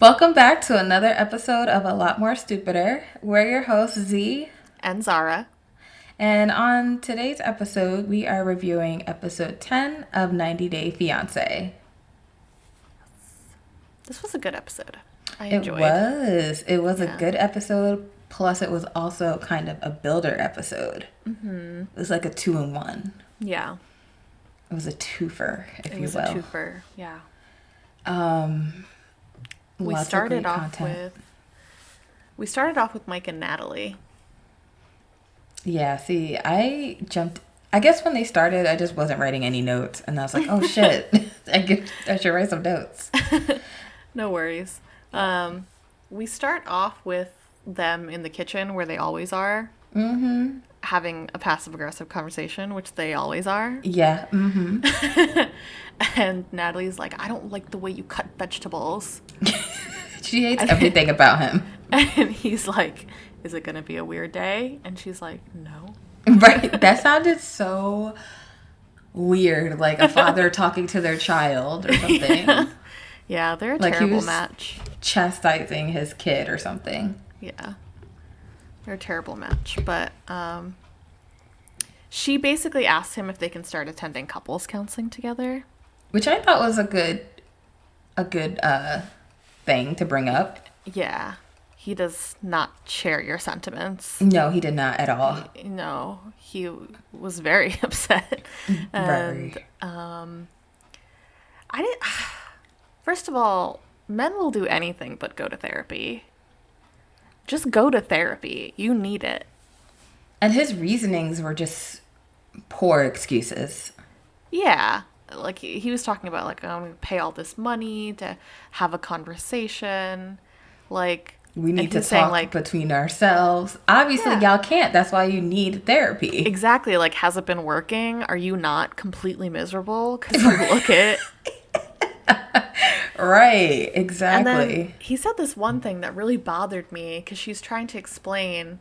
Welcome back to another episode of A Lot More Stupider. We're your hosts, Z. And Zara. And on today's episode, we are reviewing episode 10 of 90 Day Fiancé. This was a good episode. I enjoyed It was. It was Yeah. a good episode. Plus, it was also kind of a builder episode. Mm-hmm. It was like a two in one. Yeah. It was a twofer, if It you was will. a twofer. Yeah. Um, We lots started off content. with we started off with Mike and Natalie. Yeah, see, I jumped. I guess when they started, I just wasn't writing any notes, and I was like, "Oh shit, I I should write some notes." No worries. Um, we start off with them in the kitchen where they always are, Mm-hmm. Having a passive aggressive conversation, which they always are. Yeah. Mm-hmm. And Natalie's like, I don't like the way you cut vegetables. She hates everything about him. And he's like, Is it gonna be a weird day? And she's like, No. Right? That sounded so weird, like a father talking to their child or something, Yeah, they're a Like terrible match. chastising his kid or something. Yeah. They're a terrible match. But um she basically asks him if they can start attending couples counseling together. Which I thought was a good, a good uh, thing to bring up. Yeah. He does not share your sentiments. No, he did not at all. No, he was very upset. Very. And um I didn't First of all, men will do anything but go to therapy. Just go to therapy. You need it. And his reasonings were just poor excuses. Yeah. Like he was talking about like I'm gonna pay all this money to have a conversation. Like We need to he's saying, talk like between ourselves. Obviously, Yeah. y'all can't. That's why you need therapy. exactly like has it been working? Are you not completely miserable? Because you look it. Right, exactly. he said this one thing that really bothered me because she's trying to explain.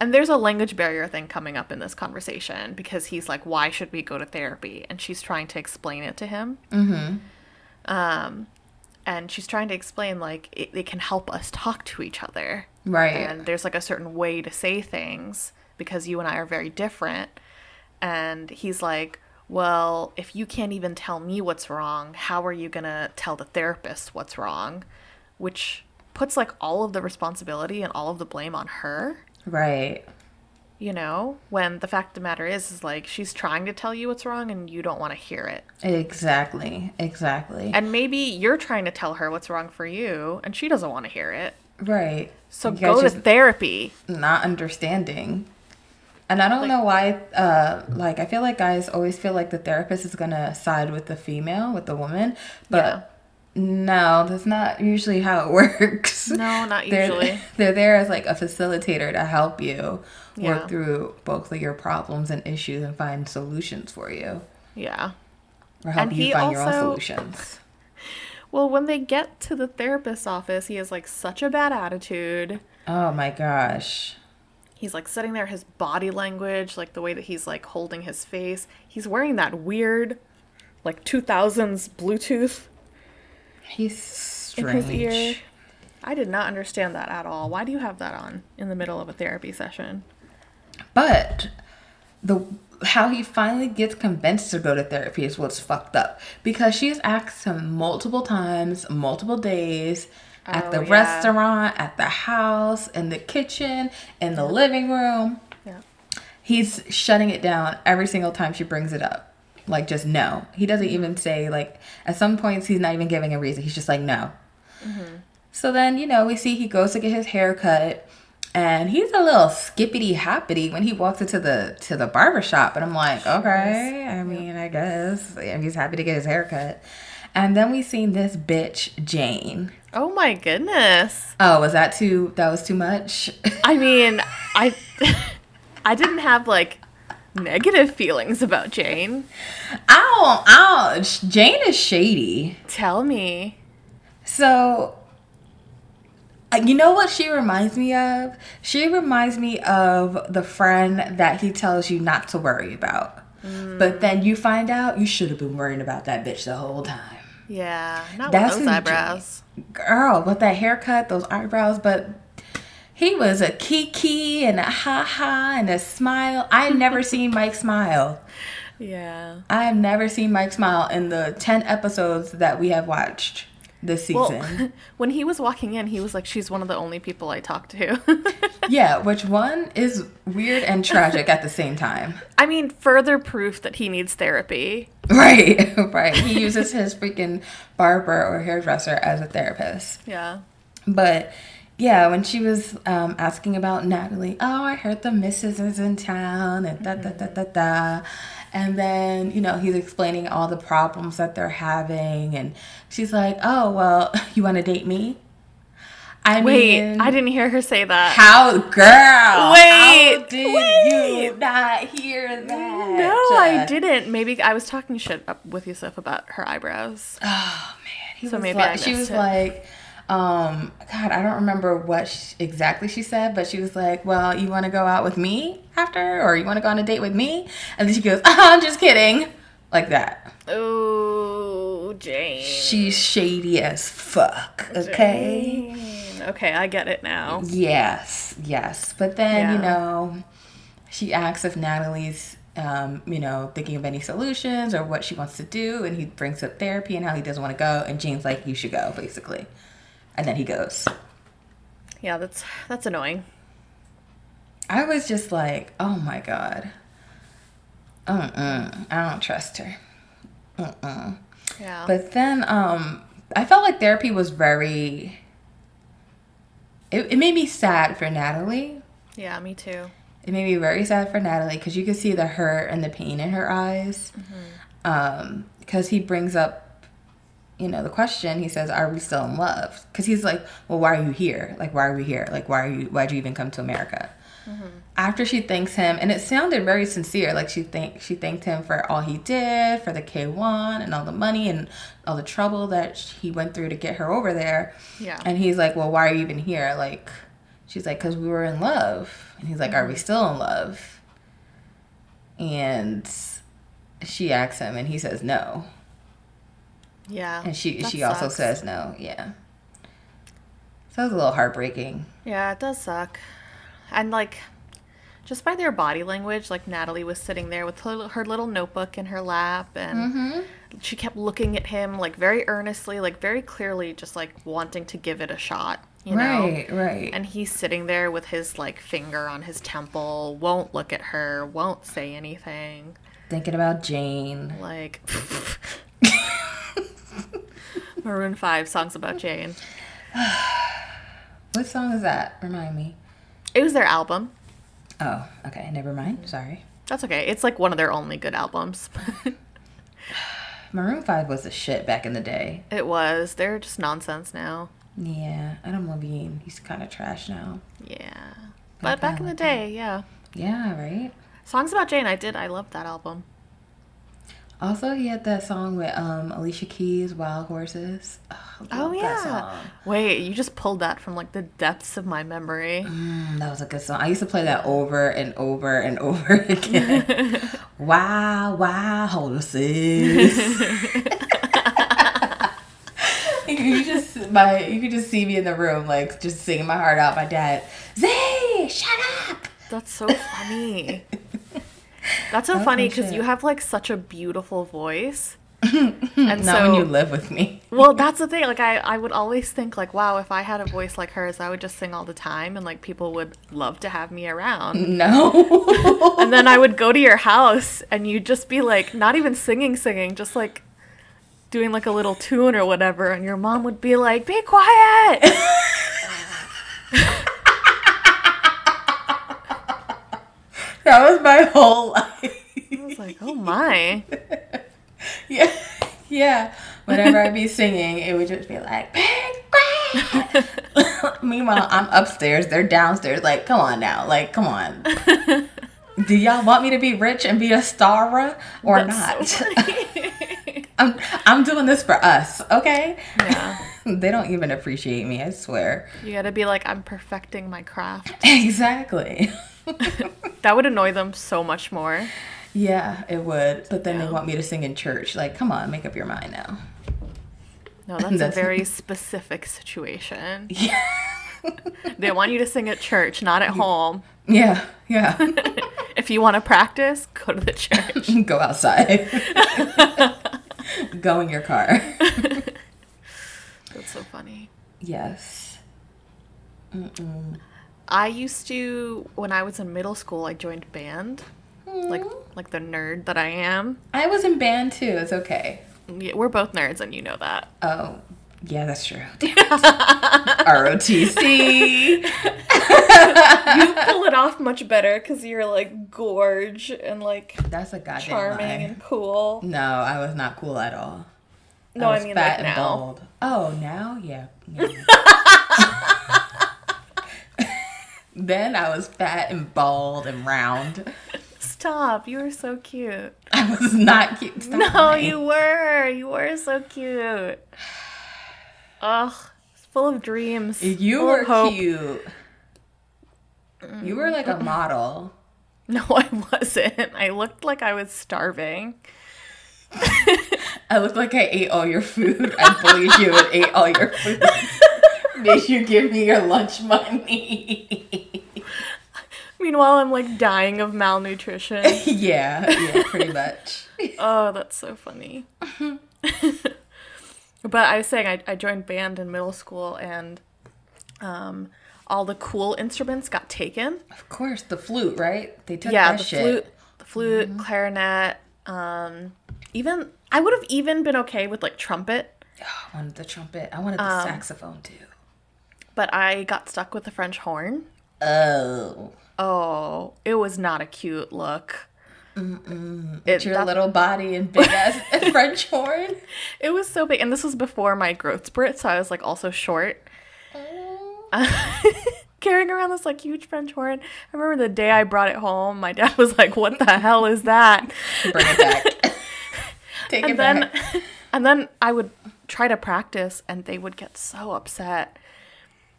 And there's a language barrier thing coming up in this conversation because he's like, "Why should we go to therapy?" And she's trying to explain it to him. Mm-hmm. Um, and she's trying to explain like it, it can help us talk to each other. right. And there's like a certain way to say things because you and I are very different. And he's like, Well, if you can't even tell me what's wrong, how are you going to tell the therapist what's wrong? Which puts like all of the responsibility and all of the blame on her, right. you know? When the fact of the matter is, is like she's trying to tell you what's wrong and you don't want to hear it. Exactly. Exactly. And maybe you're trying to tell her what's wrong for you and she doesn't want to hear it. right. So You go to therapy. not understanding. And I don't know why, uh, like, I feel like guys always feel like the therapist is gonna side with the female, with the woman, but no, that's not usually how it works. No, not They're- usually. They're there as like a facilitator to help you Yeah. work through both of your problems and issues and find solutions for you, Yeah. or help And you find your own also- solutions. Well, when they get to the therapist's office, he has like such a bad attitude. Oh my gosh. He's like sitting there, his body language, like the way that he's like holding his face. He's wearing that weird, like 2000s Bluetooth He's strange. in his ear. I did not understand that at all. Why do you have that on in the middle of a therapy session? But the how he finally gets convinced to go to therapy is what's fucked up because she's asked him multiple times, multiple days at Oh, the yeah. restaurant, at the house, in the kitchen, in the living room. Yeah. He's shutting it down every single time she brings it up. Like just no. He doesn't mm-hmm. even say like at some points he's not even giving a reason. He's just like no. Mm-hmm. So then, you know, we see he goes to get his hair cut and he's a little skippity hoppity when he walks into the to the barber shop and I'm like, okay, I mean, I guess he's happy to get his hair cut. And then we seen this bitch Jane. Oh my goodness. Oh, was that too that was too much? I mean, I I didn't have like negative feelings about Jane. Ow, ouch. Jane is shady. Tell me. So, uh, you know what she reminds me of? She reminds me of the friend that he tells you not to worry about. But then you find out you should have been worrying about that bitch the whole time. Yeah, not That's with those eyebrows. Girl, with that haircut, those eyebrows, but he was a kiki and a ha ha and a smile. I never seen Mike smile. Yeah. I have never seen Mike smile in the 10 episodes that we have watched this season. Well, when he was walking in, he was like, "She's one of the only people I talk to." yeah, which one is weird and tragic at the same time. I mean, further proof that he needs therapy. Right, right. He uses his freaking barber or hairdresser as a therapist. Yeah. But yeah, when she was um, asking about Natalie, oh, I heard the missus is in town and da da da da da. And then, you know, he's explaining all the problems that they're having. And she's like, oh, well, you want to date me? I Wait, mean, I didn't hear her say that. How, girl? Wait, how did wait. you not hear that? No, I didn't. Maybe I was talking shit up with Yusuf about her eyebrows. Oh man, he So was maybe like, I she was it. like, um, God, I don't remember what sh exactly she said, but she was like, "Well, you want to go out with me after, or you want to go on a date with me?" And then she goes, oh, "I'm just kidding," like that. Oh, Jane. She's shady as fuck. Okay. Jane. Okay, I get it now. Yes, yes. But then, you know, she asks if Natalie's, um, you know, thinking of any solutions or what she wants to do. And he brings up therapy and how he doesn't want to go. And Jane's like, you should go, basically. And then he goes. Yeah, that's that's annoying. I was just like, oh my God. Mm-mm. I don't trust her. Mm-mm. Yeah. But then um, I felt like therapy was very. It, it made me sad for Natalie. yeah, me too. It made me very sad for Natalie because you could see the hurt and the pain in her eyes. Um, because he brings up, you know, the question. He says, "Are we still in love?" Because he's like, "Well, why are you here? Like, why are we here? Like, why are you? Why'd you even come to America?" After she thanks him, and it sounded very sincere. Like she thank she thanked him for all he did, for the K one and all the money and all the trouble that he went through to get her over there. Yeah. And he's like, "Well, why are you even here?" Like, she's like, "Cause we were in love." And he's like, "Are we still in love?" And she asks him, and he says no. yeah. And she she also says no. Yeah. So it was a little heartbreaking. Yeah, it does suck. And like just by their body language, like Natalie was sitting there with her, her little notebook in her lap and Mm-hmm. she kept looking at him like very earnestly, like very clearly just like wanting to give it a shot, you know. Right, right. And he's sitting there with his like finger on his temple, won't look at her, won't say anything. Thinking about Jane. Like Maroon 5 songs about Jane. What song is that? Remind me. It was their album. Oh, okay. Never mind. Sorry. That's okay. It's like one of their only good albums. Maroon 5 was a shit back in the day. it was. They're just nonsense now. Yeah, Adam Levine. He's kind of trash now. Yeah. I But back in the like day, yeah. Yeah, right? Songs about Jane, I did. I loved that album. Also, he had that song with um, Alicia Keys, Wild Horses. Oh, Oh, yeah. Wait, you just pulled that from like the depths of my memory. Mm, that was a good song. I used to play that over and over and over again. wow, wow, horses. you just my you could just see me in the room like just singing my heart out. My dad, Zay, shut up. That's so funny. That's so funny because you have like such a beautiful voice. and Not so, when you live with me. well, that's the thing. Like, I, I would always think, like, wow, if I had a voice like hers, I would just sing all the time and like people would love to have me around. No. and then I would go to your house and you'd just be like, not even singing, singing, just like doing like a little tune or whatever. And your mom would be like, be quiet. that was my whole life. I was like, oh my. Yeah, yeah. Whenever I'd be singing, it would just be like, "Be quiet." Meanwhile, I'm upstairs, they're downstairs. Like, come on now. Like, come on. Do y'all want me to be rich and be a star or That's so not? funny. I'm I'm doing this for us, okay? yeah. they don't even appreciate me, I swear. You gotta be like, I'm perfecting my craft. Exactly. That would annoy them so much more. yeah, it would. But then Yeah. they want me to sing in church. Like, come on, make up your mind now. No, that's, That's- a very specific situation. Yeah. They want you to sing at church, not at home. Yeah. Yeah. If you want to practice, go to the church. Go outside. Go in your car. That's so funny. Yes. Mm-mm. I used to when I was in middle school, I joined band. Like like the nerd that I am. I was in band too. It's okay. Yeah, we're both nerds and you know that. Oh, yeah, that's true. ROTC. you pull it off much better because you're like gorge and like That's a goddamn charming lie. and cool. No, I was not cool at all. No, I was mean fat like and now. bald. Oh, now, yeah. Then I was fat and bald and round. Stop! You were so cute. I was not cute. Stop no, lying. you were. You were so cute. Ugh, it's full of dreams. You full were cute. You were like a mm. model. No, I wasn't. I looked like I was starving. I looked like I ate all your food. I bullied you and ate all your food. Made you give me your lunch money. Meanwhile, I'm like dying of malnutrition. yeah, yeah, pretty much. oh, that's so funny. But I was saying I, I joined band in middle school and um, all the cool instruments got taken. Of course, the flute, right? They took yeah, the shit. flute, the flute, clarinet. Um, even I would have even been okay with like trumpet, Oh, I wanted the trumpet. I wanted the Um, saxophone too. but I got stuck with the French horn. Oh, Oh, it was not a cute look. It, it's your little body and big ass French horn. it was so big, and this was before my growth spurt, so I was like also short. Oh. carrying around this like huge French horn. I remember the day I brought it home, my dad was like, "What the hell is that?" Bring it back. Take it then back. and then I would try to practice and they would get so upset.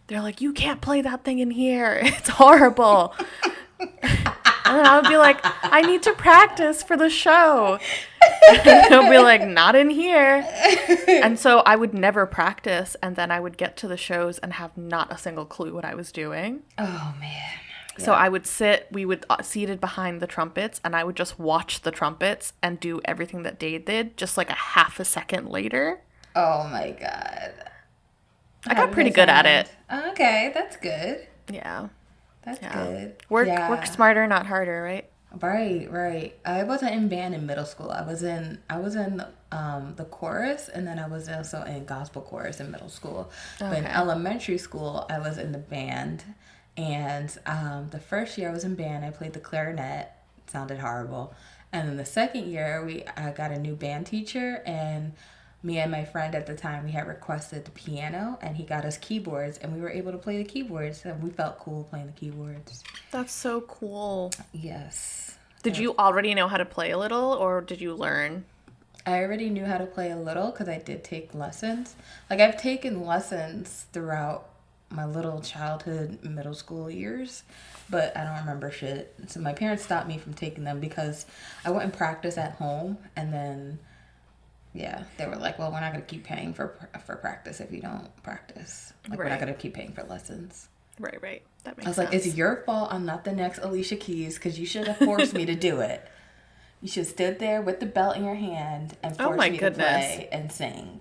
They're like, "You can't play that thing in here. It's horrible." And then I would be like, "I need to practice for the show." And they'll be like, "Not in here." And so I would never practice and then I would get to the shows and have not a single clue what I was doing. Oh man. So I would sit, we would uh, seated behind the trumpets, and I would just watch the trumpets and do everything that Dade did, just like a half a second later. Oh my god. I got pretty good at it. Okay, that's good. Yeah, That's yeah. good. Work, Yeah. work smarter, not harder, right? Right, right. I wasn't in band in middle school. I was in I was in um, the chorus, and then I was also in gospel chorus in middle school. But in elementary school, I was in the band, and um, the first year I was in band, I played the clarinet. It sounded horrible, and then the second year we I got a new band teacher, and me and my friend at the time we had requested the piano, and he got us keyboards, and we were able to play the keyboards, and we felt cool playing the keyboards. That's so cool. Yes. Did you already know how to play a little, or did you learn? I already knew how to play a little because I did take lessons. Like I've taken lessons throughout my little childhood, middle school years, but I don't remember shit. So my parents stopped me from taking them because I went and practice at home, and then yeah, they were like, "Well, we're not gonna keep paying for for practice if you don't practice. Like we're not gonna keep paying for lessons." Right, right. That makes sense. I was sense. like, "It's your fault. I'm not the next Alicia Keys because you should have forced me to do it. You should have stood there with the belt in your hand and Oh forced my me goodness. to play and sing."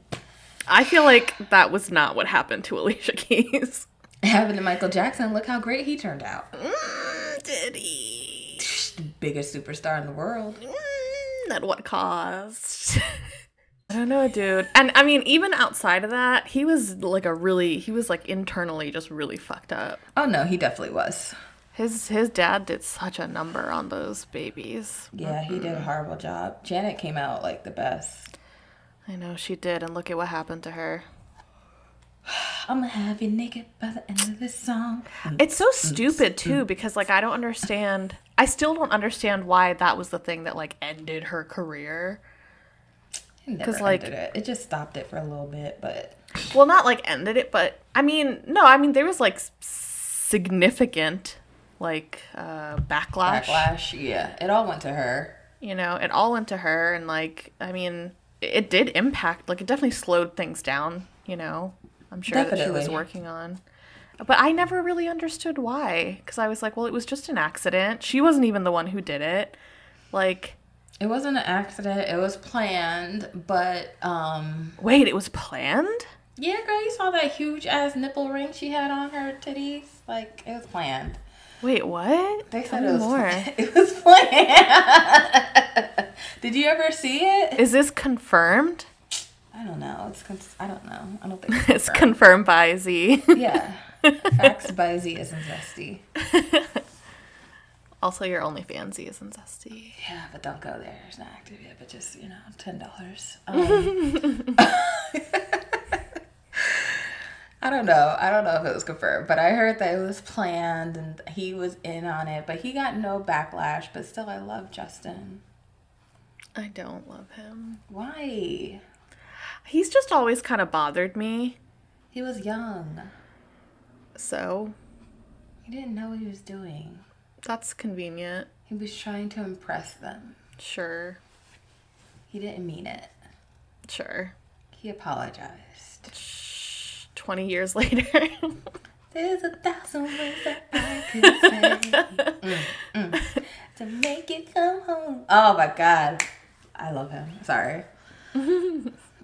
I feel like that was not what happened to Alicia Keys. It happened to Michael Jackson. Look how great he turned out. Mm, did he? The biggest superstar in the world. Mm, at what cost? I don't know, dude. And I mean, even outside of that, he was like a really, he was like internally just really fucked up. Oh no, he definitely was. His his dad did such a number on those babies. Yeah, he did a horrible job. Janet came out like the best. I know she did, and look at what happened to her. I'm gonna have you naked by the end of this song. Mm, it's so mm, stupid mm, too because like I don't understand. I still don't understand why that was the thing that like ended her career. It never 'Cause, like- it. It just stopped it for a little bit, but Well, not like ended it, but I mean, no, I mean there was like significant like uh backlash. backlash. Yeah, it all went to her. You know, it all went to her and like I mean, it did impact. Like it definitely slowed things down. You know, I'm sure that she was working on. But I never really understood why, because I was like, well, it was just an accident. She wasn't even the one who did it. Like, It wasn't an accident. It was planned, but um, wait, it was planned. yeah, girl, you saw that huge ass nipple ring she had on her titties. Like it was planned. Wait, what? They said it was more. It was planned. Did you ever see it? Is this confirmed? I don't know. It's cons- I don't know. I don't think it's, It's confirmed. confirmed by Z. Yeah. Facts by Z isn't zesty. Also, your OnlyFans Z isn't zesty. Yeah, but don't go there. It's not active yet, but just, you know, ten dollars. Um, I don't know. I don't know if it was confirmed, but I heard that it was planned and he was in on it, but he got no backlash. But still, I love Justin. I don't love him. Why? He's just always kind of bothered me. He was young. So He didn't know what he was doing. That's convenient. He was trying to impress them. Sure. He didn't mean it. Sure. He apologized. 20 years later. There's a thousand ways that I could say Mm, mm, to make you come home. Oh my god, I love him. Sorry.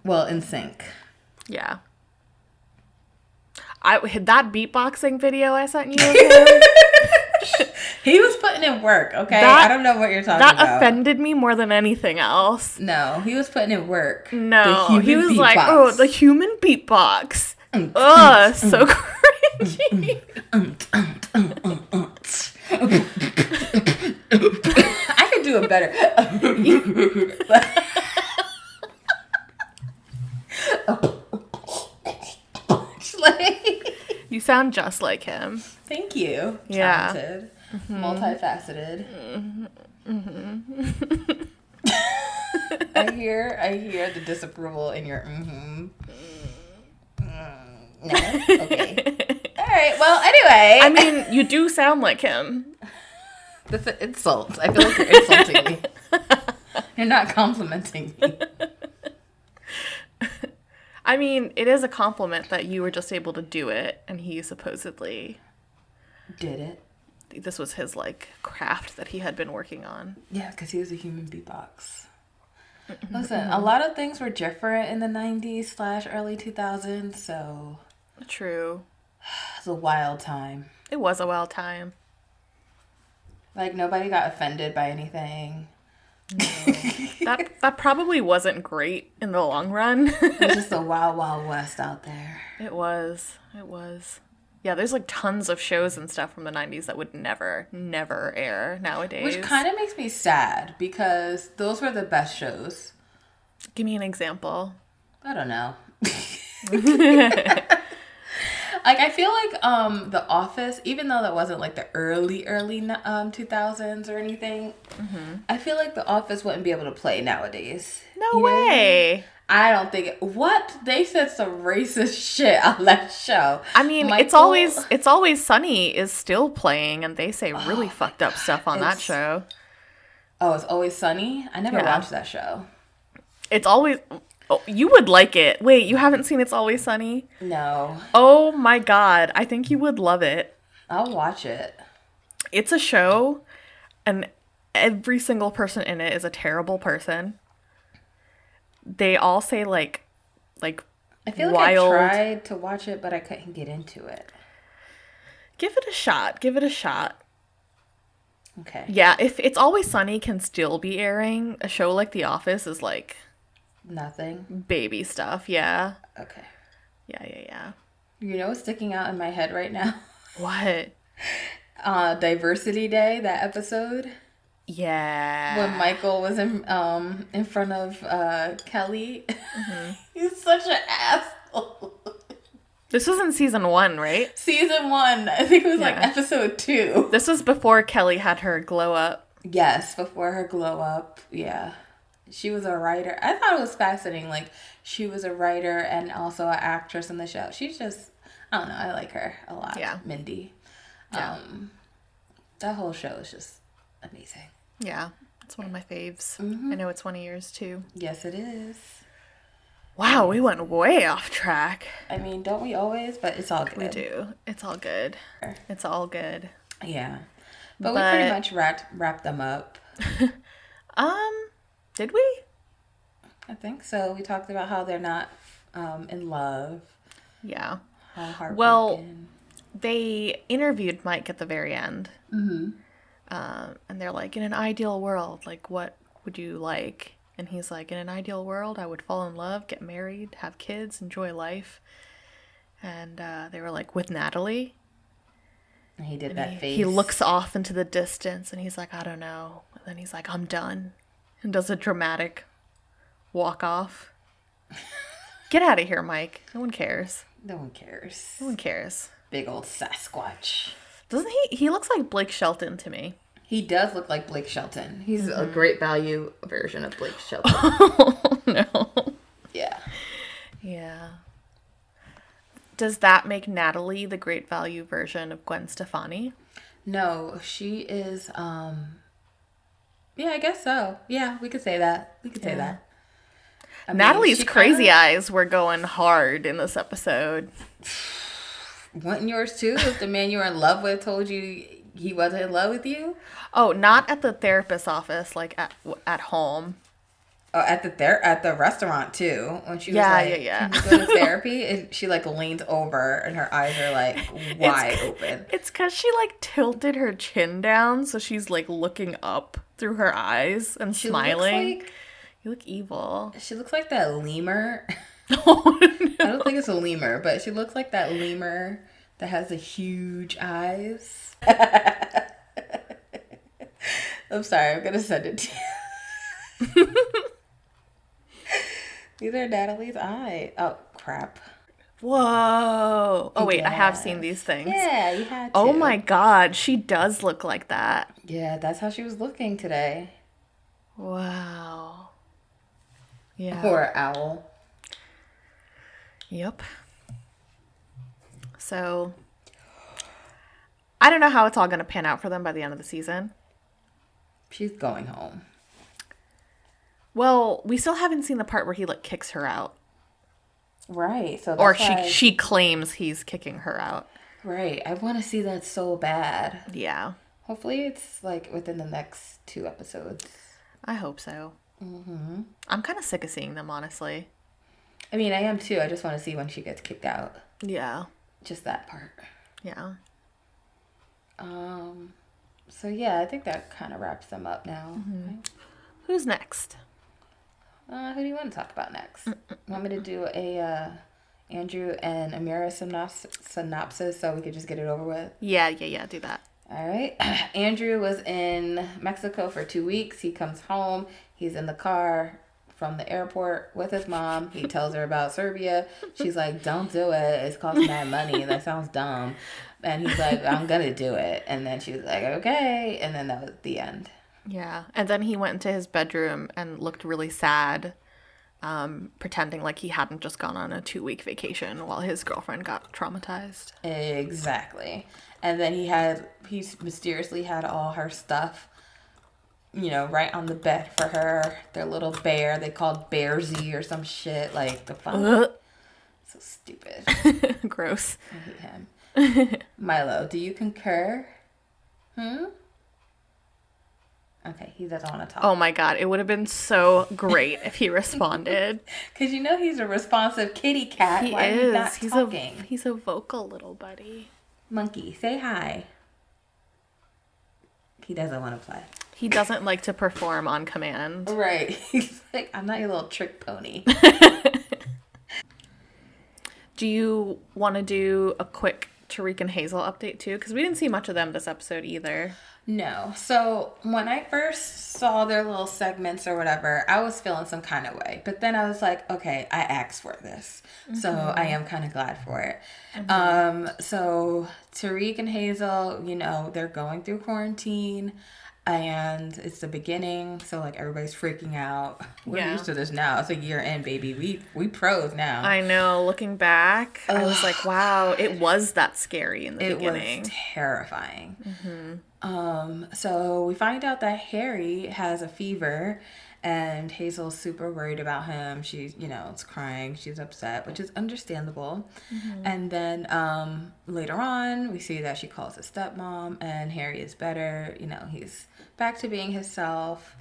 well, NSYNC. yeah. I that beatboxing video I sent you He was putting in work. Okay, That- I don't know what you're talking that about. That offended me more than anything else. no, he was putting in work. No, he was like. "Oh, the human beatbox." Mm, Ugh, so cringy. I could do it better. You sound just like him. Thank you. Yeah. Talented. Multifaceted. I hear I hear the disapproval in your mm-hmm. Mm, no? Okay. All right. Well, anyway. I mean, you do sound like him. That's an insult. I feel like you're insulting me. You're not complimenting me. I mean, it is a compliment that you were just able to do it, and he supposedly Did it? This was his like craft that he had been working on. Yeah, because he was a human beatbox. Listen, a lot of things were different in the 90s slash early 2000s, so True. it was a wild time. It was a wild time. Like, nobody got offended by anything. That that probably wasn't great in the long run. It was just a wild, wild west out there. it was. It was. Yeah, there's like tons of shows and stuff from the 90s that would never, never air nowadays. Which kind of makes me sad because those were the best shows. Give me an example. I don't know. like I feel like um The Office, even though that wasn't like the early early um 2000s or anything, I feel like The Office wouldn't be able to play nowadays. No know I mean? I don't think it, what they said some racist shit on that show. I mean, it's always it's always sunny is still playing and they say oh really fucked up stuff on that show. Oh, it's always sunny. I never Yeah. watched that show. It's always oh, you would like it. Wait, you haven't seen It's Always Sunny? No, Oh my god, I think you would love it. I'll watch it. It's a show and every single person in it is a terrible person. They all say like like I feel Wild. like I tried to watch it, but I couldn't get into it. give it a shot. Give it a shot. Okay. Yeah, if It's Always Sunny can still be airing, a show like The Office is like Nothing. baby stuff. Yeah. Okay. Yeah, yeah, yeah. You know what's sticking out in my head right now? What? Uh Diversity Day, that episode. Yeah. When Michael was in um in front of uh Kelly. Mm-hmm. He's such an asshole. This was in season one, right? Season one. I think it was like episode two. This was before Kelly had her glow up. Yes, before her glow up. Yeah. She was a writer. I thought it was fascinating. Like she was a writer and also an actress in the show. She's just I don't know, I like her a lot. Yeah. Mindy. Yeah. Um that whole show is just amazing. Yeah. It's one of my faves. Mm-hmm. I know it's one of yours too. Yes it is. Wow, we went way off track. I mean, don't we always? But it's all good. We do. It's all good. It's all good. Yeah. But, we pretty much wrapped wrapped them up. Um, did we? I think so. We talked about how they're not um, in love. Yeah. How heartbroken. Well- They interviewed Mike at the very end. Mm-hmm. Um, and they're like, in an ideal world, like, what would you like? And he's like, in an ideal world, I would fall in love, get married, have kids, enjoy life. And uh, they were like, with Natalie. He did that he, face. he looks off into the distance and he's like, I don't know. And then he's like, I'm done. And does a dramatic walk off. Get out of here, Mike. No one cares. No one cares. No one cares. Big old Sasquatch. Doesn't he? He looks like Blake Shelton to me. He does look like Blake Shelton. He's a Mm-hmm. great value version of Blake Shelton. oh, no. yeah. Yeah. Does that make Natalie the great value version of Gwen Stefani? No, she is um Yeah, I guess so. Yeah, we could say that. We could say that. I Natalie's she crazy kinda- eyes were going hard in this episode. Wasn't yours too? If the man you were in love with told you he wasn't in love with you? Oh, not at the therapist's office, like at at home. Oh, at the ther- at the restaurant too. When she was Yeah, like, yeah, yeah. "Can you go to therapy?" and she like leans over, and her eyes are like wide open. It's because she like tilted her chin down, so she's like looking up through her eyes and She smiling. Looks you look evil. she looks like that lemur. Oh, I don't think it's a lemur, but she looks like that lemur that has the huge eyes. I'm sorry, I'm gonna send it to you. These are Natalie's eyes. Oh crap. Whoa. Oh wait, I have seen these things. Yeah, you had oh to. Oh my god, she does look like that. Yeah, that's how she was looking today. Wow. Yeah. Poor owl. Yep. So I don't know how it's all going to pan out for them by the end of the season. She's going home. Well, we still haven't seen the part where he like kicks her out Right. So or she why- she claims he's kicking her out. Right. I want to see that so bad. Yeah. Hopefully, it's like within the next two episodes. I hope so. Mm-hmm. I'm kind of sick of seeing them, honestly. I mean, I am too. I just want to see when she gets kicked out. Yeah. Just that part. Yeah. Um. So yeah, I think that kind of wraps them up now. right? Who's next? Uh, who do you want to talk about next? Want me to do a uh, Andrew and Amira synops- synopsis so we could just get it over with? Yeah, yeah, yeah, do that. All right. Andrew was in Mexico for two weeks. He comes home. He's in the car from the airport with his mom. He tells her about Serbia. She's like, "Don't do it. It's costing that money. That sounds dumb." And he's like, "I'm gonna do it." And then she was like, "Okay." And then that was the end. Yeah. And then he went into his bedroom and looked really sad, um, pretending like he hadn't just gone on a two week vacation while his girlfriend got traumatized. Exactly. And then he had he mysteriously had all her stuff, you know, right on the bed for her. Their little bear they called Bearsy or some shit like the fun. Ugh. So stupid. Gross. I hate him. Milo, do you concur? Hmm? Okay, he doesn't want to talk. Oh my god, it would have been so great if he responded. Because you know he's a responsive kitty cat. he Why is. Are you not he's talking? a he's a vocal little buddy. Monkey, say hi. He doesn't want to play. He doesn't like to perform on command. Right. He's like, I'm not your little trick pony. Do you want to do a quick Tarik and Hazel update too? Because we didn't see much of them this episode either. No. So when I first saw their little segments or whatever, I was feeling some kind of way. But then I was like, okay, I asked for this. So I am kind of glad for it. Um, so Tarik and Hazel, you know, they're going through quarantine and it's the beginning. So like everybody's freaking out. We're Yeah. used to this now. It's a year in, baby. We we pros now. I know. Looking back, I was like, wow, it was that scary in the beginning. it beginning. was terrifying. Um, so we find out that Harry has a fever and Hazel's super worried about him. She's, you know, it's crying. She's upset, which is understandable. Mm-hmm. And then um, later on, we see that she calls his stepmom, and Harry is better. You know, he's back to being himself.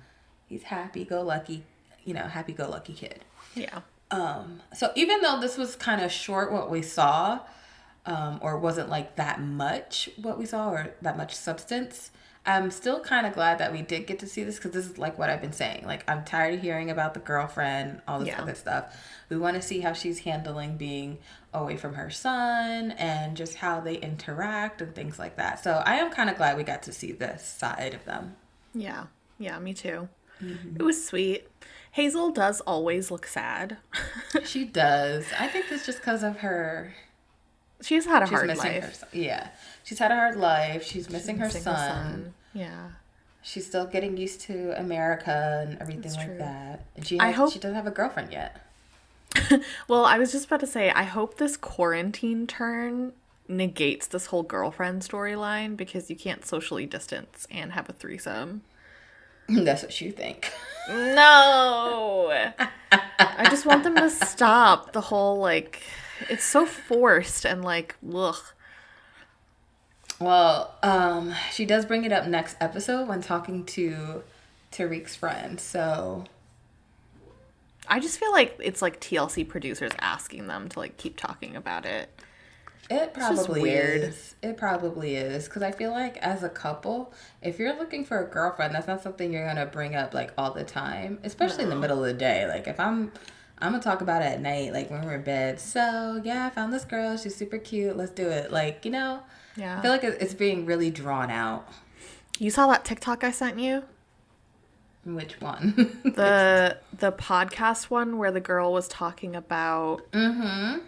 He's happy go lucky, you know, happy go lucky kid. Yeah. Um, so even though this was kind of short, what we saw, um, or wasn't like that much what we saw, or that much substance, I'm still kind of glad that we did get to see this because this is like what I've been saying. Like, I'm tired of hearing about the girlfriend, all this yeah. other stuff. We want to see how she's handling being away from her son and just how they interact and things like that. So, I am kind of glad we got to see this side of them. Yeah. Yeah, me too. Mm-hmm. It was sweet. Hazel does always look sad. she does. I think it's just because of her. She's had a she's hard life. Her, yeah, she's had a hard life. She's, she's missing, her, son. her, son. Yeah. She's still getting used to America and everything That's like true. that. And she has, I hope she doesn't have a girlfriend yet. well, I was just about to say, I hope this quarantine turn negates this whole girlfriend storyline because you can't socially distance and have a threesome. That's what you think. No. I just want them to stop the whole like it's so forced and like ugh. Well, um, she does bring it up next episode when talking to Tarik's friend. So I just feel like it's like TLC producers asking them to like keep talking about it. It probably is. It probably is because I feel like as a couple, if you're looking for a girlfriend, that's not something you're gonna bring up like all the time, especially no. in the middle of the day. Like if I'm, I'm gonna talk about it at night, like when we're in bed. So yeah, I found this girl. She's super cute. Let's do it. Like you know, yeah. I feel like it's being really drawn out. You saw that TikTok I sent you? Which one? the the podcast one where the girl was talking about mm-hmm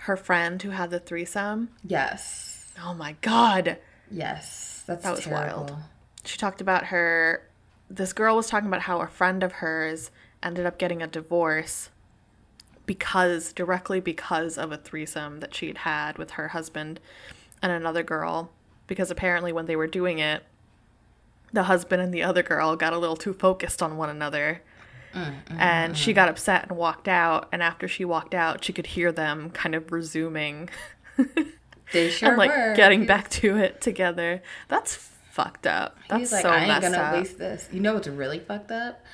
her friend who had the threesome? Yes. Oh my god. Yes, that's that was terrible. wild. She talked about her. This girl was talking about how a friend of hers ended up getting a divorce because directly because of a threesome that she'd had with her husband and another girl. Because apparently, when they were doing it, the husband and the other girl got a little too focused on one another Mm, and she got upset and walked out. And after she walked out, she could hear them kind of resuming. they sure and like were. getting back to it together. That's fucked up. That's He's like, so I ain't gonna up. waste this. You know what's really fucked up?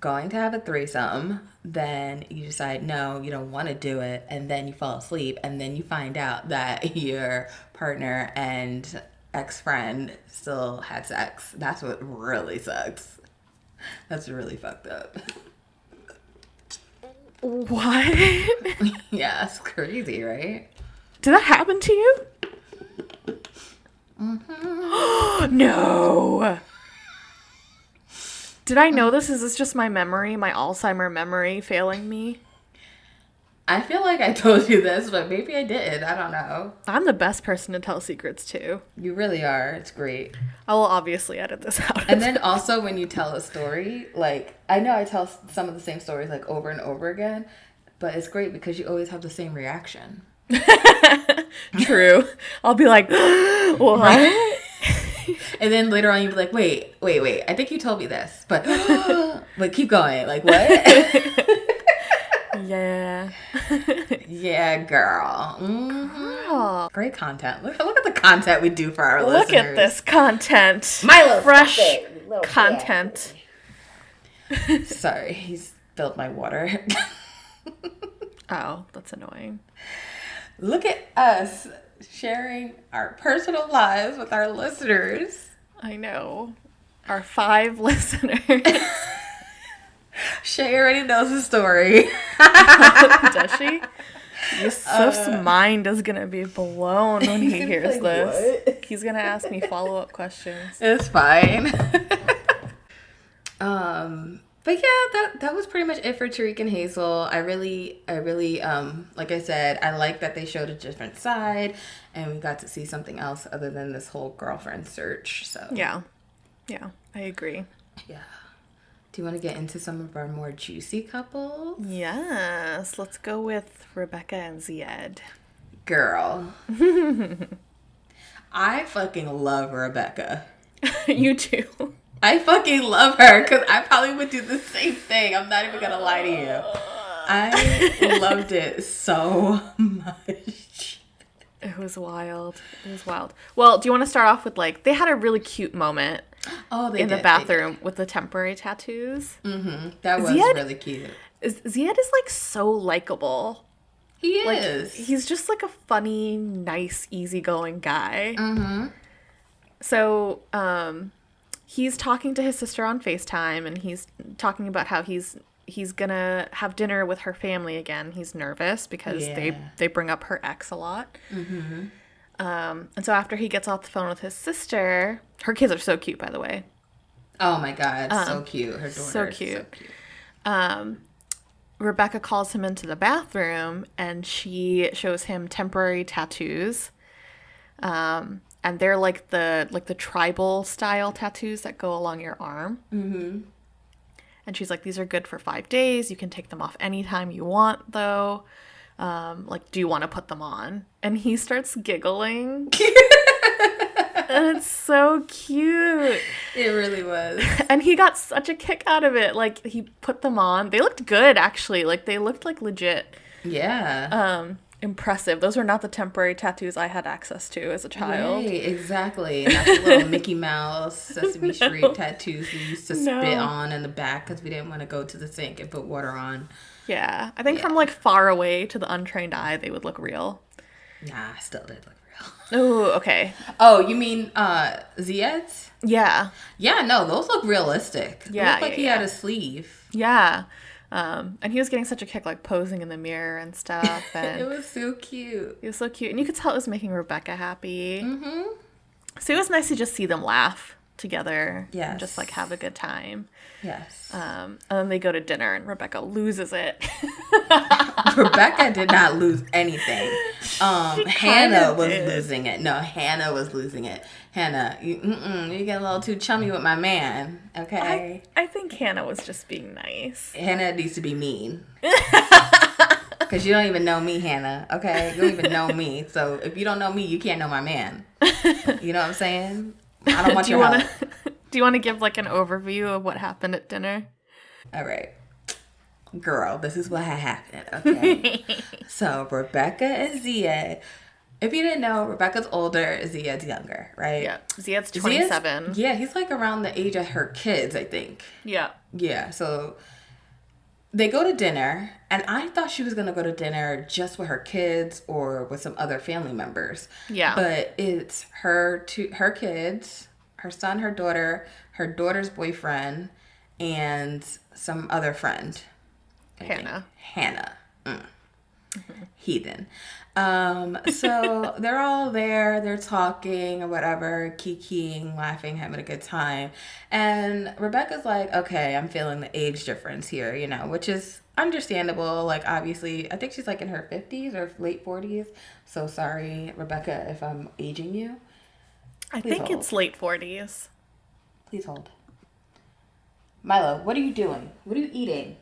Going to have a threesome, then you decide no, you don't want to do it, and then you fall asleep, and then you find out that your partner and ex friend still had sex. That's what really sucks. That's really fucked up. What? yeah, it's crazy, right? Did that happen to you? Mm-hmm. no. Did I know uh-huh. this? Is this just my memory, my Alzheimer memory failing me? I feel like I told you this, but maybe I did. I don't know. I'm the best person to tell secrets to. You really are. It's great. I will obviously edit this out. And then also when you tell a story, like I know I tell some of the same stories like over and over again, but it's great because you always have the same reaction. True. I'll be like, what? and then later on you'd be like, wait, wait, wait. I think you told me this, but but keep going. Like what? Yeah. yeah, girl. Mm-hmm. girl. Great content. Look, look at the content we do for our look listeners. Look at this content. Milo, fresh content. Sorry, he's spilled my water. oh, that's annoying. Look at us sharing our personal lives with our listeners. I know. Our five listeners. Shay already knows the story. Does she? Yusuf's uh, mind is gonna be blown when he hears this. What? He's gonna ask me follow up questions. It's fine. um, but yeah, that that was pretty much it for Tarik and Hazel. I really, I really, um, like I said, I like that they showed a different side, and we got to see something else other than this whole girlfriend search. So yeah, yeah, I agree. Yeah. Do you want to get into some of our more juicy couples? Yes, let's go with Rebecca and Zied. Girl. I fucking love Rebecca. you too. I fucking love her because I probably would do the same thing. I'm not even gonna lie to you. I loved it so much. It was wild. It was wild. Well, do you want to start off with like they had a really cute moment Oh, they in the did, they bathroom with the temporary tattoos. Mm-hmm. That was Ziad- really cute. Ziad is like so likable. He Like is. he's just like a funny, nice, easygoing guy. mm-hmm. So, um, he's talking to his sister on FaceTime and he's talking about how he's he's gonna have dinner with her family again. He's nervous because they Yeah. they bring up her ex a lot. Mm-hmm. Um, and so after he gets off the phone with his sister, her kids are so cute, by the way. Oh my god, so cute. Her daughter so is cute. So cute. Um, Rebecca calls him into the bathroom and she shows him temporary tattoos. Um, and they're like the like the tribal style tattoos that go along your arm. Mm-hmm. And she's like, "These are good for five days. You can take them off anytime you want, though. Um, like, do you want to put them on?" And he starts giggling, and it's so cute. It really was. And he got such a kick out of it. Like he put them on. They looked good actually. Like they looked like legit Yeah. um impressive. Those were not the temporary tattoos I had access to as a child. Right, exactly. That's the little Mickey Mouse, Sesame Street tattoos we used to No. spit on in the back because we didn't want to go to the sink and put water on. Yeah. I think from like far away to the untrained eye they would look real. Nah, still did look real. Oh, okay. Oh, you mean uh Ziad's? Yeah. Yeah, no, those look realistic. Yeah, looked like yeah, he yeah. had a sleeve. Yeah. Um and he was getting such a kick like posing in the mirror and stuff And It was so cute. he was so cute and you could tell it was making Rebecca happy. Mm-hmm. So it was nice to just see them laugh together and just like have a good time. Yes. Um, and then they go to dinner, and Rebecca loses it. Rebecca did not lose anything. Um, Hannah was did. losing it. No, Hannah was losing it. Hannah, you, you get a little too chummy with my man. Okay. I, I think Hannah was just being nice. Hannah needs to be mean. Because you don't even know me, Hannah. Okay? You don't even know me. So if you don't know me, you can't know my man. You know what I'm saying? I don't want do you your want help. To? Do you want to give like an overview of what happened at dinner? All right. Girl, this is what happened. Okay. so Rebecca and Zia. If you didn't know, Rebecca's older, Ziad's younger, right? Yeah, Ziad's Ziad's- twenty-seven. Yeah, he's like around the age of her kids, I think. Yeah, Yeah, so they go to dinner, and I thought she was gonna go to dinner just with her kids or with some other family members. Yeah. But it's her two her kids, her son, her daughter, her daughter's boyfriend, and some other friend. Hannah. Hannah. Mm. Heathen. Um, so they're all there, they're talking or whatever, kikiing, laughing, having a good time. And Rebecca's like, okay, I'm feeling the age difference here, you know, which is understandable. Like, obviously, I think she's like in her 50s or late 40s. So sorry, Rebecca, if I'm aging you. I Please think hold. it's late forties. Please hold. Milo, what are you doing? What are you eating?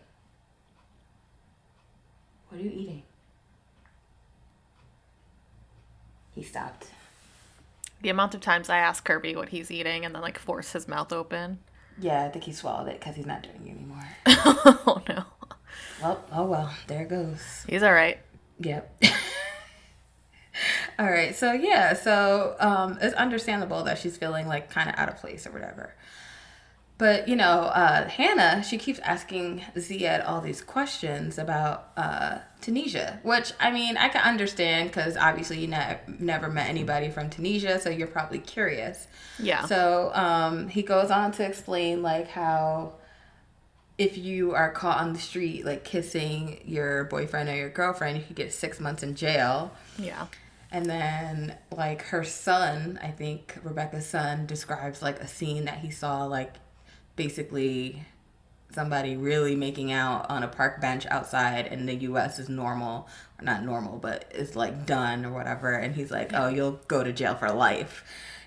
What are you eating? He stopped. The amount of times I ask Kirby what he's eating and then like force his mouth open. Yeah, I think he swallowed it because he's not doing it anymore. oh no, well, oh well, there it goes. he's all right. Yep. All right, so yeah, so um, it's understandable that she's feeling like kind of out of place or whatever. But you know, uh, Hannah, she keeps asking Ziad all these questions about uh, Tunisia, which I mean, I can understand because obviously you ne- never met anybody from Tunisia, so you're probably curious. Yeah. So um, he goes on to explain like how if you are caught on the street like kissing your boyfriend or your girlfriend, you could get six months in jail. yeah. And then like her son, I think Rebecca's son describes like a scene that he saw like basically somebody really making out on a park bench outside in the US is normal. Or not normal, but it's like done or whatever. And he's like, "Oh, you'll go to jail for life."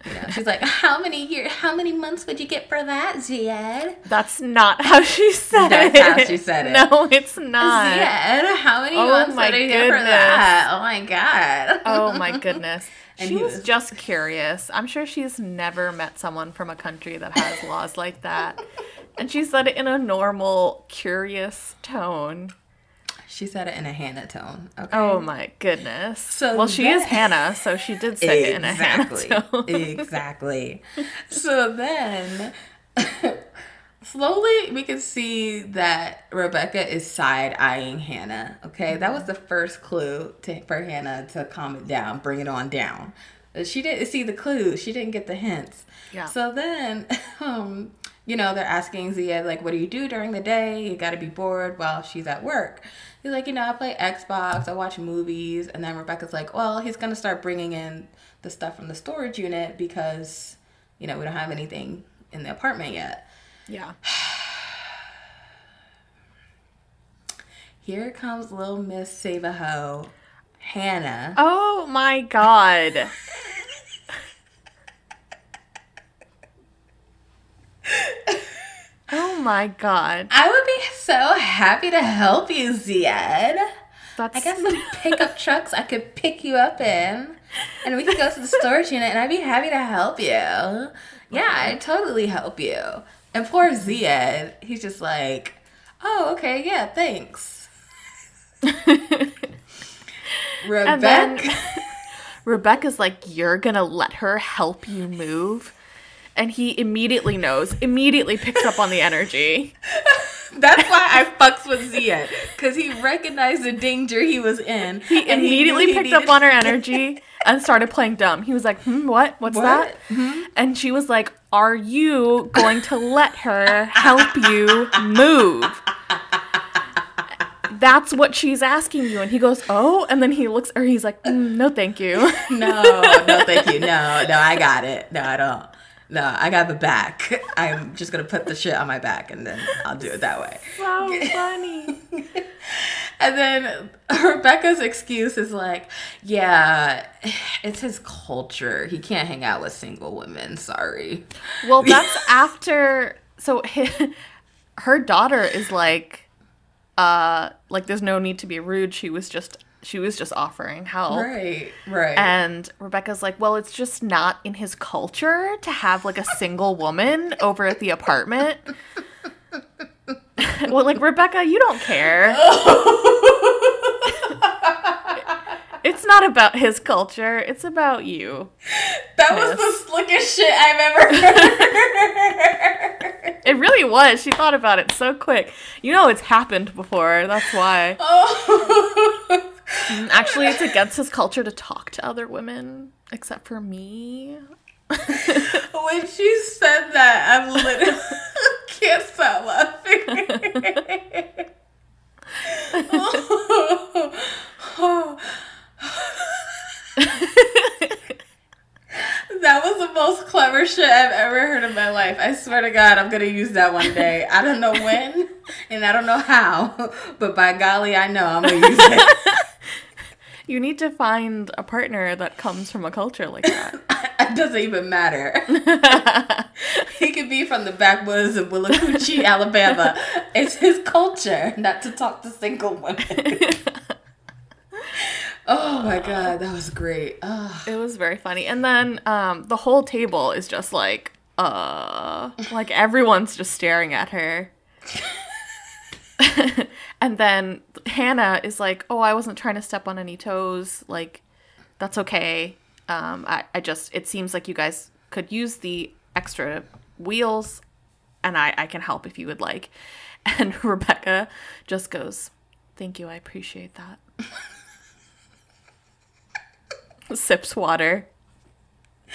You know, she's like, "How many year? How many months would you get for that, Ziad?" That's not how she said That's it. That's how she said it. No, it's not. Ziad, how many Oh months would you get for that? Oh my god. Oh my goodness. And she was was- just curious. I'm sure she's never met someone from a country that has laws like that. And she said it in a normal, curious tone. She said it in a Hannah tone. Okay. Oh my goodness. So well, she is Hannah, so she did say it in a exactly. Hannah tone. exactly. So then, slowly we can see that Rebecca is side eyeing Hannah. Okay, that was the first clue to, for Hannah to calm it down, bring it on down. She didn't see the clues. She didn't get the hints. Yeah. So then, um, you know, they're asking Zia like, "What do you do during the day? You got to be bored while she's at work." He's like, "You know, I play Xbox. I watch movies." And then Rebecca's like, "Well, he's gonna start bringing in the stuff from the storage unit because, you know, we don't have anything in the apartment yet." Yeah. Here comes little Miss Save a Ho, Hannah. Oh my god. oh my god. I would be so happy to help you, Ziad. That's I got some pickup trucks I could pick you up in, and we could go to the storage unit, and I'd be happy to help you. Yeah, I'd totally help you. And poor mm-hmm. Ziad, he's just like, oh, okay, yeah, thanks. Rebecca. then Rebecca's like, You're gonna let her help you move? And he immediately knows, immediately picks up on the energy. That's why I fucks with Ziad, because he recognized the danger he was in. He immediately he picked up on her energy and started playing dumb. He was like, hmm, what? What's What? that? And she was like, Are you going to let her help you move? That's what she's asking you. And he goes, Oh, and then he looks, or he's like, "Mm, No, thank you. No, no, thank you. No, no, I got it. No, I don't. No, I got the back. I'm just gonna put the shit on my back and then I'll do it that way. so funny. And then Rebecca's excuse is like, yeah, it's his culture. He can't hang out with single women. Sorry. Well, that's after. So hi her daughter is like, uh, like there's no need to be rude. She was just she was just offering help. Right, right. And Rebecca's like, well, it's just not in his culture to have like a single woman over at the apartment. well, like Rebecca, you don't care. it's not about his culture. It's about you. that was the slickest shit I've ever heard. It really was. She thought about it so quick. You know, it's happened before. That's why. oh. Actually, it's against his culture to talk to other women, except for me. when she said that, I'm literally can't stop laughing. that was the most clever shit I've ever heard in my life. I swear to God, I'm gonna use that one day. I don't know when, and I don't know how, but by golly, I know I'm gonna use it. You need to find a partner that comes from a culture like that. It doesn't even matter. he could be from the backwoods of Willacoochee, Alabama. It's his culture not to talk to single women. Oh my god, that was great. Oh. It was very funny. And then um, the whole table is just like, uh, like everyone's just staring at her. and then Hannah is like, oh, I wasn't trying to step on any toes. Like, that's okay. Um, I, I just, it seems like you guys could use the extra wheels and I, I can help if you would like. And Rebecca just goes, thank you. I appreciate that. Sips water.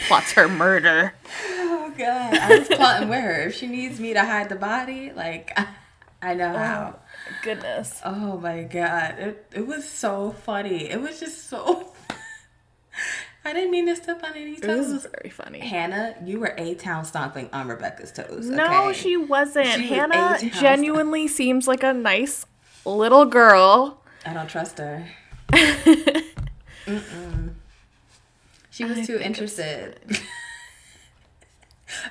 Plots her murder. Oh god, I was plotting with her. If she needs me to hide the body, like I, know oh, how. Goodness. Oh my god, it it was so funny. It was just so. I didn't mean to step on any toes. It was very funny. Hannah, you were a town stomping on Rebecca's toes. No, she wasn't. She Hannah genuinely seems like a nice little girl. I don't trust her. Mm-mm. She was I too interested.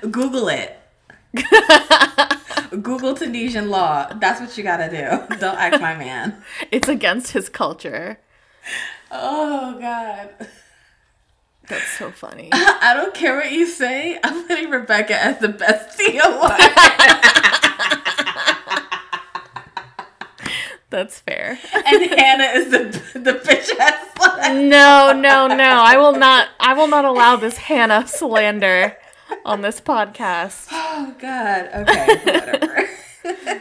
Google it. Google Tunisian law. That's what you gotta do. Don't act my man. It's against his culture. Oh God. That's so funny. I don't care what you say. I'm putting Rebecca as the best alive. That's fair. and Hannah is the the bitch ass. No, no, no. I will not I will not allow this Hannah slander on this podcast. Oh God. Okay. Whatever.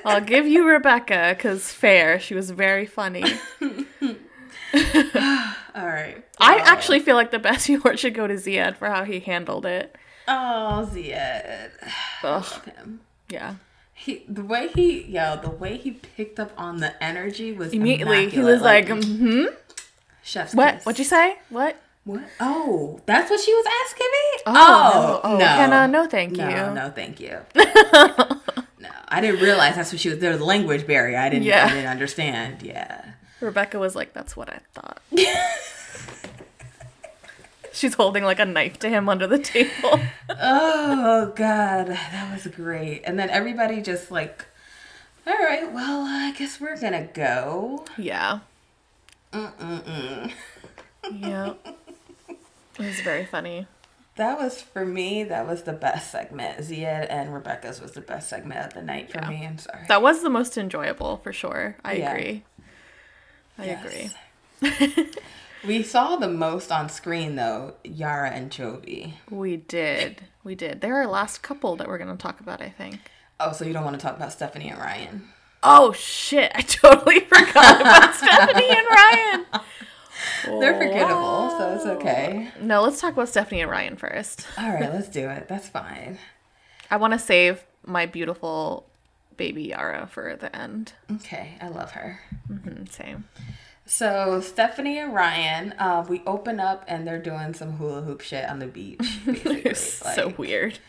I'll give you Rebecca cuz fair. She was very funny. All right. I actually feel like the best award should go to Ziad for how he handled it. Oh, Ziad. Ugh. Love him. Yeah. He the way he yo the way he picked up on the energy was Immediately he was like, "Hmm? Chef's What? kiss. What'd you say? What?" What? Oh, that's what she was asking me. Oh, oh no. Oh, Hannah, no thank no, you. no, thank you. no, I didn't realize that's what she was. There was a language barrier. I didn't. Yeah. I didn't understand. Yeah. Rebecca was like, "That's what I thought." She's holding like a knife to him under the table. Oh God, that was great. And then everybody just like, all right, well, I guess we're gonna go. yeah. Mm-mm-mm. Yeah. It was very funny. That was for me. That was the best segment. Ziad and Rebecca's was the best segment of the night for Yeah. me. I'm sorry. That was the most enjoyable for sure. I Yeah. agree. I Yes. agree. We saw the most on screen though, Yara and Jovi. We did. We did. They're our last couple that we're going to talk about, I think. Oh, so you don't want to talk about Stephanie and Ryan? Oh shit, I totally forgot about Stephanie and Ryan. They're forgettable, so it's okay. No, let's talk about Stephanie and Ryan first. All right, let's do it. That's fine. I want to save my beautiful baby Yara for the end. Okay, I love her. Mm, Same. So Stephanie and Ryan, uh, we open up and they're doing some hula hoop shit on the beach. Basically. It's so Like, weird.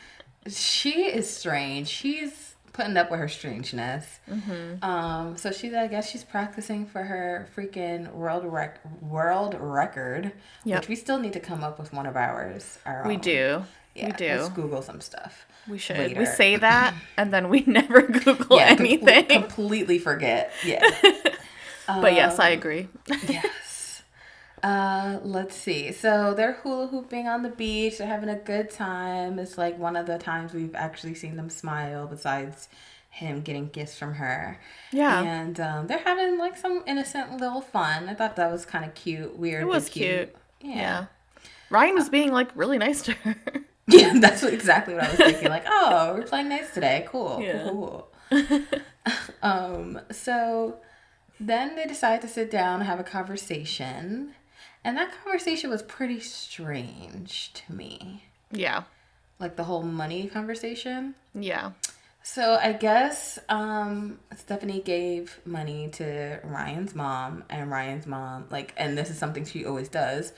She is strange. She's putting up with her strangeness. Mm-hmm. Um, so she's, I guess, she's practicing for her freaking world rec- world record, Yep. which we still need to come up with one of ours. Our We own. do. Yeah, we do. Let's Google some stuff. We should. later. We say that and then we never Google Yeah, com- anything. completely forget. Yeah. but yes, I agree. yes. Uh, let's see. So they're hula hooping on the beach. They're having a good time. It's like one of the times we've actually seen them smile, besides him getting gifts from her. Yeah. And um, they're having like some innocent little fun. I thought that was kind of cute, weird. It was cute. Yeah. Yeah. Ryan was being like really nice to her. Yeah, that's exactly what I was thinking. Like, oh, we're playing nice today. Cool. Yeah. Cool. cool. um, so then they decide to sit down and have a conversation. And that conversation was pretty strange to me. yeah. Like the whole money conversation. Yeah. So I guess um, Stephanie gave money to Ryan's mom, and Ryan's mom, like, and this is something she always does.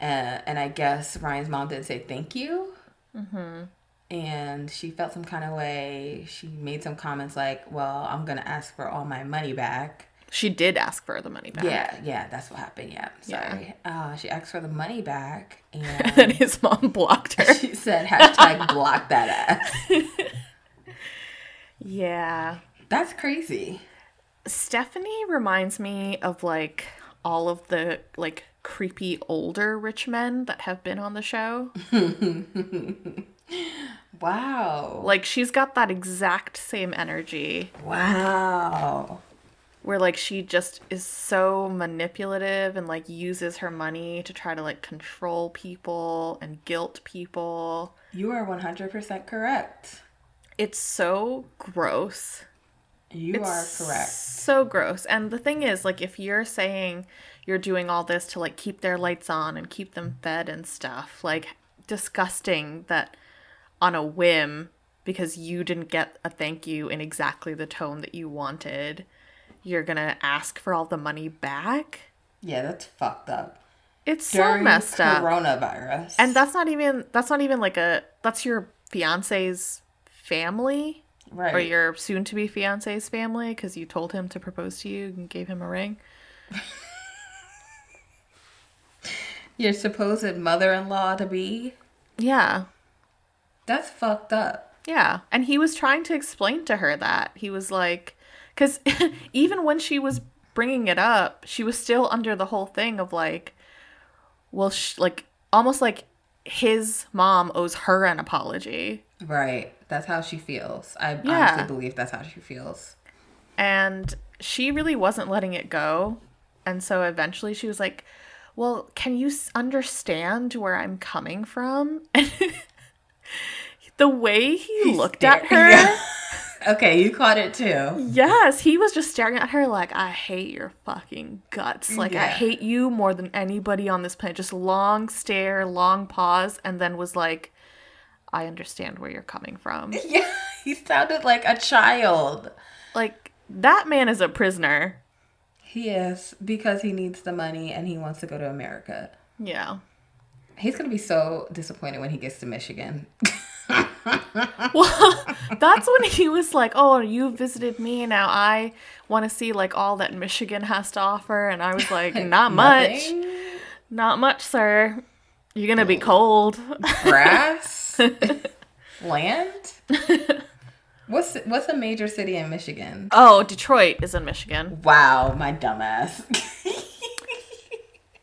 Uh, and I guess Ryan's mom didn't say thank you. Mm-hmm. And she felt some kind of way. She made some comments like, well, I'm going to ask for all my money back. She did ask for the money back. Yeah, yeah, that's what happened. Yeah, Yeah. sorry. Uh, she asked for the money back, And and then his mom blocked her. she said, hashtag block that ass. Yeah. That's crazy. Stephanie reminds me of like all of the like creepy older rich men that have been on the show. Wow. Like she's got that exact same energy Wow. Where like she just is so manipulative and like uses her money to try to like control people and guilt people. You are 100% correct. It's so gross. You It's are correct. So gross. And the thing is, like, if you're saying you're doing all this to like keep their lights on and keep them fed and stuff, like disgusting that on a whim because you didn't get a thank you in exactly the tone that you wanted, you're gonna ask for all the money back. Yeah, that's fucked up. It's so During messed up. coronavirus. And that's not even that's not even like a that's your fiance's family right. or your soon to be fiance's family because you told him to propose to you and gave him a ring. your supposed mother-in-law to be. Yeah. That's fucked up. Yeah. And he was trying to explain to her that. He was like, because even when she was bringing it up, she was still under the whole thing of like, well, sh- like, almost like his mom owes her an apology. Right. That's how she feels. I Yeah. honestly believe that's how she feels. And she really wasn't letting it go. And so eventually she was like, well, can you s- understand where I'm coming from? the way he looked at her. Yeah. Okay, you caught it too. Yes, he was just staring at her like, I hate your fucking guts. Like, I hate you more than anybody on this planet. Just long stare, long pause, and then was like, I understand where you're coming from. Yeah, he sounded like a child. like, that man is a prisoner. He is because he needs the money and he wants to go to America. Yeah. He's gonna be so disappointed when he gets to Michigan. Well, that's when he was like, "Oh, you visited me. Now I want to see like all that Michigan has to offer." And I was like, "Not much, not much, sir. You're gonna be cold." Grass, land. What's what's a major city in Michigan? Oh, Detroit is in Michigan. Wow, my dumbass.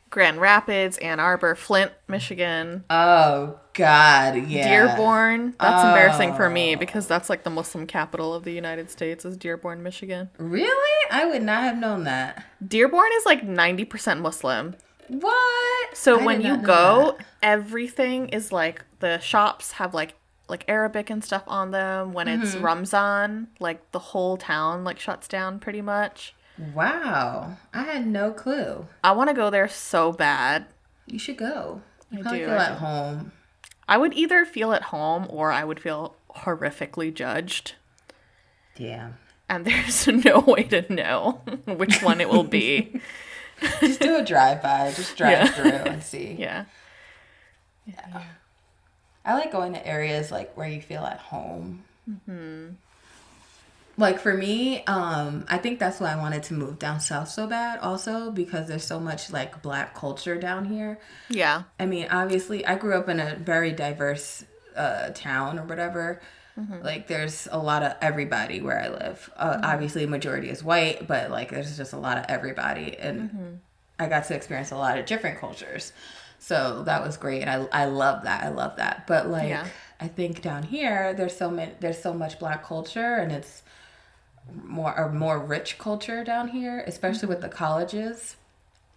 Grand Rapids, Ann Arbor, Flint, Michigan, oh God, yeah. Dearborn. That's embarrassing for Oh. me because that's like the Muslim capital of the United States is Dearborn, Michigan. Really? I would not have known that. Dearborn is like 90% Muslim. What? So I when you go, that. everything is like the shops have like like Arabic and stuff on them. When it's Mm-hmm. Ramzan, like the whole town like shuts down pretty much. Wow, I had no clue. I want to go there so bad. You should go. You I probably do, feel I at do. home. I would either feel at home or I would feel horrifically judged. Yeah. And there's no way to know which one it will be. Just do a drive by. Just drive Yeah. through and see. yeah. I like going to areas like where you feel at home. Mm-hmm. Like for me, um, I think that's why I wanted to move down south so bad. Also because there's so much like black culture down here. Yeah. I mean, obviously, I grew up in a very diverse uh, town or whatever. Like, there's a lot of everybody where I live. Uh, Obviously, majority is white, but like, there's just a lot of everybody, and I got to experience a lot of different cultures. So that was great, and I I love that. I love that. But like, Yeah. I think down here, there's so many, there's so much black culture, and it's more a more rich culture down here, especially with the colleges.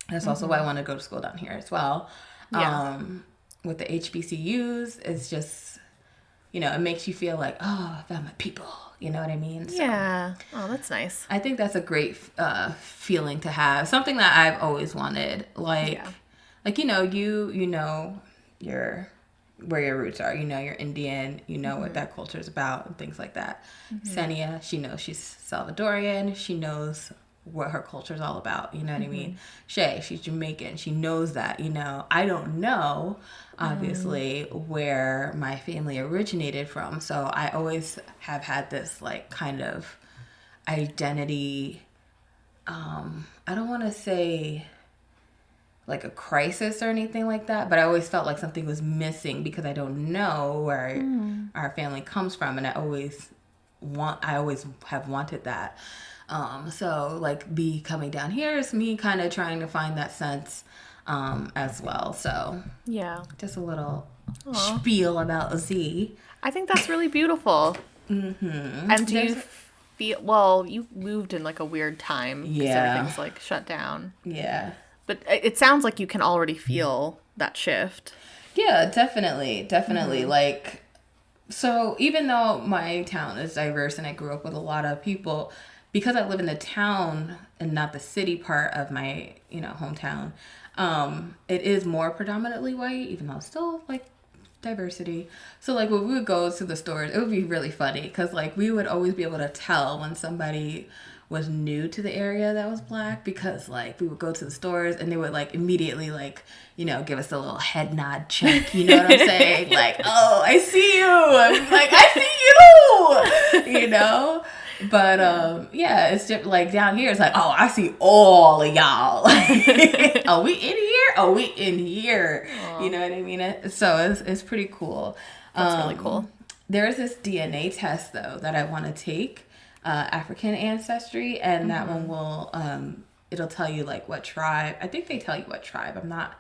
That's also why I want to go to school down here as well. Yeah. Um, with the HBCUs, it's just, you know, it makes you feel like, oh, I found my people. You know what I mean? So Yeah. Oh, that's nice. I think that's a great uh, feeling to have. Something that I've always wanted. Like, Yeah. like you know, you you know your where your roots are. You know you're Indian. You know what mm-hmm. that culture is about and things like that. Mm-hmm. Senia, she knows she's Salvadorian. She knows what her culture is all about. You know what I mm-hmm. mean? Shay, she's Jamaican. She knows that. You know, I don't know obviously where my family originated from. So I always have had this like kind of identity um I don't want to say like a crisis or anything like that, but I always felt like something was missing because I don't know where our family comes from and I always want I always have wanted that. Um so like be coming down here is me kind of trying to find that sense um as well. So Yeah. just a little spiel about Z. I think that's really beautiful. Mm-hmm. And do you feel well? You moved in like a weird time because Yeah. everything's like shut down. Yeah. But it it sounds like you can already feel that shift. Yeah, definitely. Definitely. Like, so even though my town is diverse and I grew up with a lot of people, because I live in the town and not the city part of my, you know, hometown, um, it is more predominantly white, even though it's still like diversity. So like when we would go to the stores, it would be really funny because like we would always be able to tell when somebody was new to the area that was black because like we would go to the stores and they would like immediately like you know give us a little head nod check you know what i'm saying? Like oh i see you. I'm like i see you! You know? But um yeah it's just like down here it's like oh i see all of y'all. Are we in here? Are we in here? You know what i mean? So it's, it's pretty cool. That's really Um, cool. There is this DNA test though that I want to take, uh, African ancestry, and that one will um, it'll tell you like what tribe. I think they tell you what tribe. I'm not.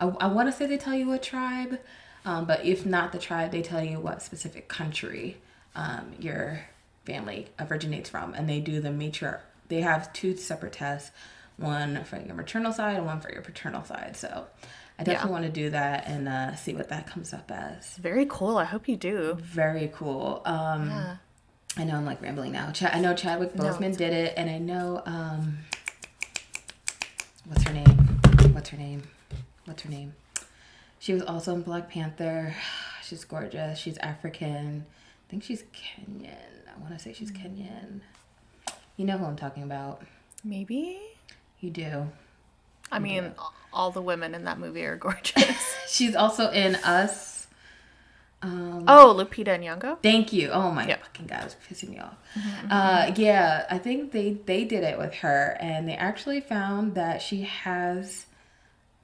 I, I want to say they tell you what tribe, um, but if not the tribe, they tell you what specific country um, your family originates from, and they do the matri. They have two separate tests, one for your maternal side and one for your paternal side. So. I definitely Yeah. want to do that and uh, see what that comes up as. Very cool. I hope you do. Very cool. Um, Yeah. I know I'm like rambling now. Ch- I know Chadwick No, Boseman it's did it, and I know um, what's her name? What's her name? What's her name? She was also in Black Panther. She's gorgeous. She's African. I think she's Kenyan. I want to say she's Kenyan. You know who I'm talking about. Maybe. You do. I mean, all the women in that movie are gorgeous. She's also in Us. Um, oh, Lupita Nyong'o. Thank you. Oh my Yep. fucking god, it's pissing me off. Uh, yeah, I think they they did it with her, and they actually found that she has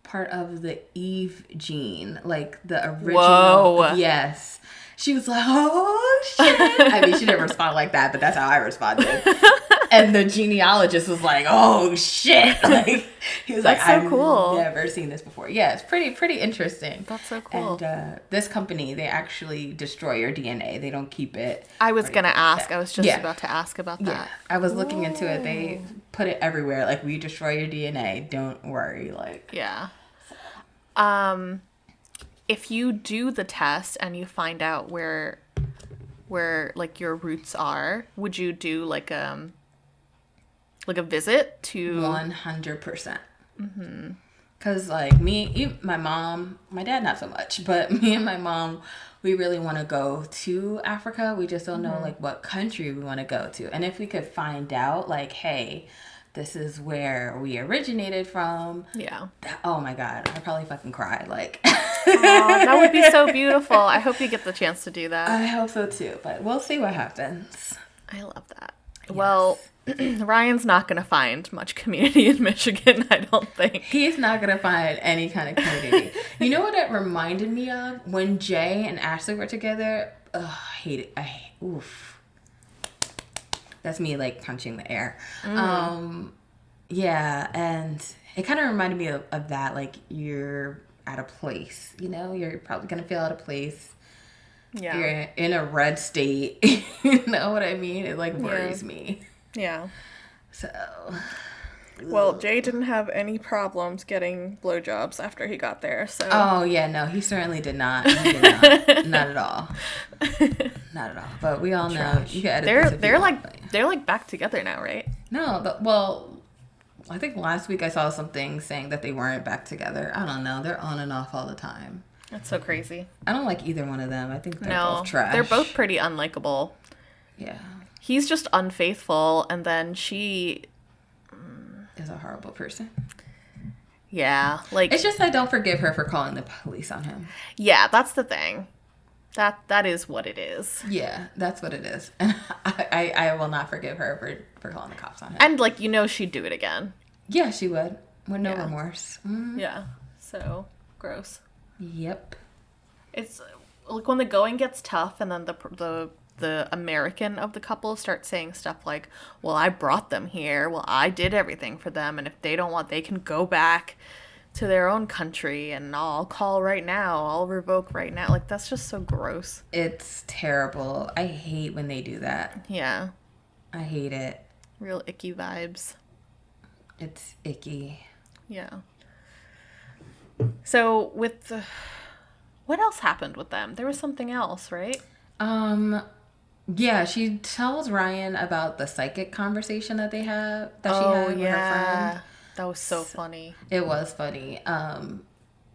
part of the Eve gene, like the original. Whoa. Yes. She was like, "Oh shit!" I mean, she didn't respond like that, but that's how I responded. and the genealogist was like, "Oh shit!" Like he was That's like, so "I've cool. never seen this before." Yeah, it's pretty pretty interesting. That's so cool. And uh, this company, they actually destroy your DNA. They don't keep it. I was gonna ask. that. I was just Yeah. about to ask about Yeah, that. I was looking into it. They put it everywhere. Like we destroy your DNA. Don't worry. Like Yeah. Um, if you do the test and you find out where, where like your roots are, would you do like um, like a visit to? one hundred percent. Cause like me, my mom, my dad not so much, but me and my mom, we really want to go to Africa. We just don't know like what country we want to go to, and if we could find out like, hey, this is where we originated from. Yeah. that- oh my god, I probably fucking cry. Like, Aw, that would be so beautiful. I hope you get the chance to do that. I hope so too, but we'll see what happens. I love that. Well, Ryan's not gonna find much community in Michigan. I don't think. He's not gonna find any kind of community. you know what it reminded me of when Jay and Ashley were together. Ugh, I hate it. I hate, oof. That's me like punching the air. Um, yeah, and it kind of reminded me of, of that. Like you're at a place, you know, you're probably gonna feel out of place. Yeah. You're in a red state. you know what I mean? It like worries me. Yeah. So Well, Jay didn't have any problems getting blowjobs after he got there, so Oh yeah, no, he certainly did not. Did not. not at all. Not at all. But we all know you can edit they're this if you they're want, like but- they're like back together now, right? no, but well, I think last week I saw something saying that they weren't back together. I don't know. They're on and off all the time. That's so crazy. I don't like either one of them. I think they're no, both trash. they're both pretty unlikable. yeah. He's just unfaithful, and then she, Is a horrible person. yeah, like It's just I don't forgive her for calling the police on him. yeah, that's the thing. That that is what it is. Yeah, that's what it is. And I, I, I will not forgive her for, for calling the cops on him. And like you know, she'd do it again. yeah, she would. With no Yeah. remorse. Mm, Yeah. So gross. Yep. It's like when the going gets tough, and then the the the American of the couple starts saying stuff like, "Well, I brought them here. Well, I did everything for them, and if they don't want, they can go back to their own country, and I'll call right now. I'll revoke right now." Like that's just so gross. It's terrible. I hate when they do that. Yeah, I hate it. real icky vibes. It's icky. Yeah. So with the, what else happened with them? There was something else, right? Um yeah, she tells Ryan about the psychic conversation that they have that she had with her friend. that was so funny. It was funny. Um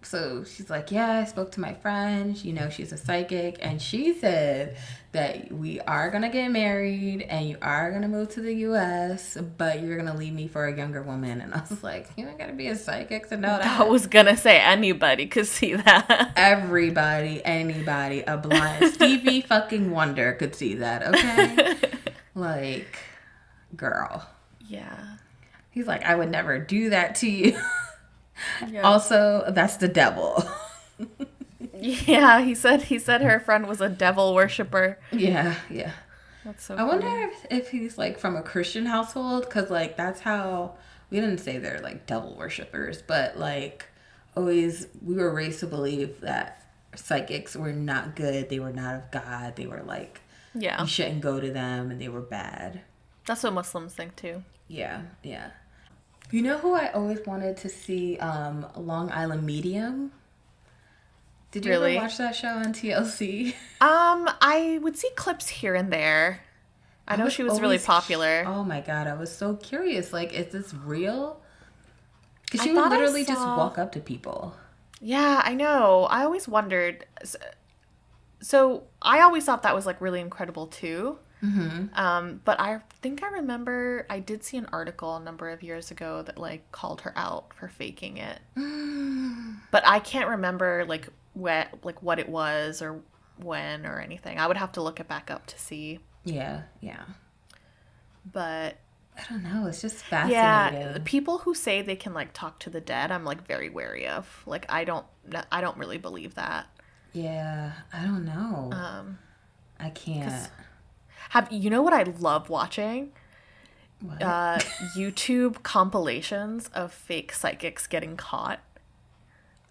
so she's like, Yeah, I spoke to my friend. You know, she's a psychic. And she said that we are going to get married and you are going to move to the US, but you're going to leave me for a younger woman. And I was like, You ain't got to be a psychic to know that. I was gonna say anybody could see that. Everybody, anybody, a blind Stevie fucking Wonder could see that, okay? like, girl. yeah. He's like, I would never do that to you. Also, that's the devil. Yeah, he said he said her friend was a devil worshiper. yeah, yeah. That's so. I wonder if, if he's like from a Christian household because like that's how we didn't say they're like devil worshippers, but like always we were raised to believe that psychics were not good. They were not of God. They were like Yeah, you shouldn't go to them, and they were bad. that's what Muslims think too. Yeah, yeah. You know who I always wanted to see? Um, Long Island Medium. Did you Really? ever watch that show on TLC? Um, I would see clips here and there. I know was she was really popular. Oh my god, I was so curious. Like, is this real? Because I she would I literally just walk up to people. Yeah, I know. I always wondered. s- So I always thought that was like really incredible too. Mm-hmm. Um, but I think I remember I did see an article a number of years ago that like called her out for faking it. But I can't remember like what like what it was or when or anything. I would have to look it back up to see. Yeah, yeah. But I don't know. It's just fascinating. yeah, people who say they can like talk to the dead, I'm like very wary of. Like I don't I don't really believe that. Yeah, I don't know. Um I can't. Have you know what I love watching? Uh, YouTube compilations of fake psychics getting caught.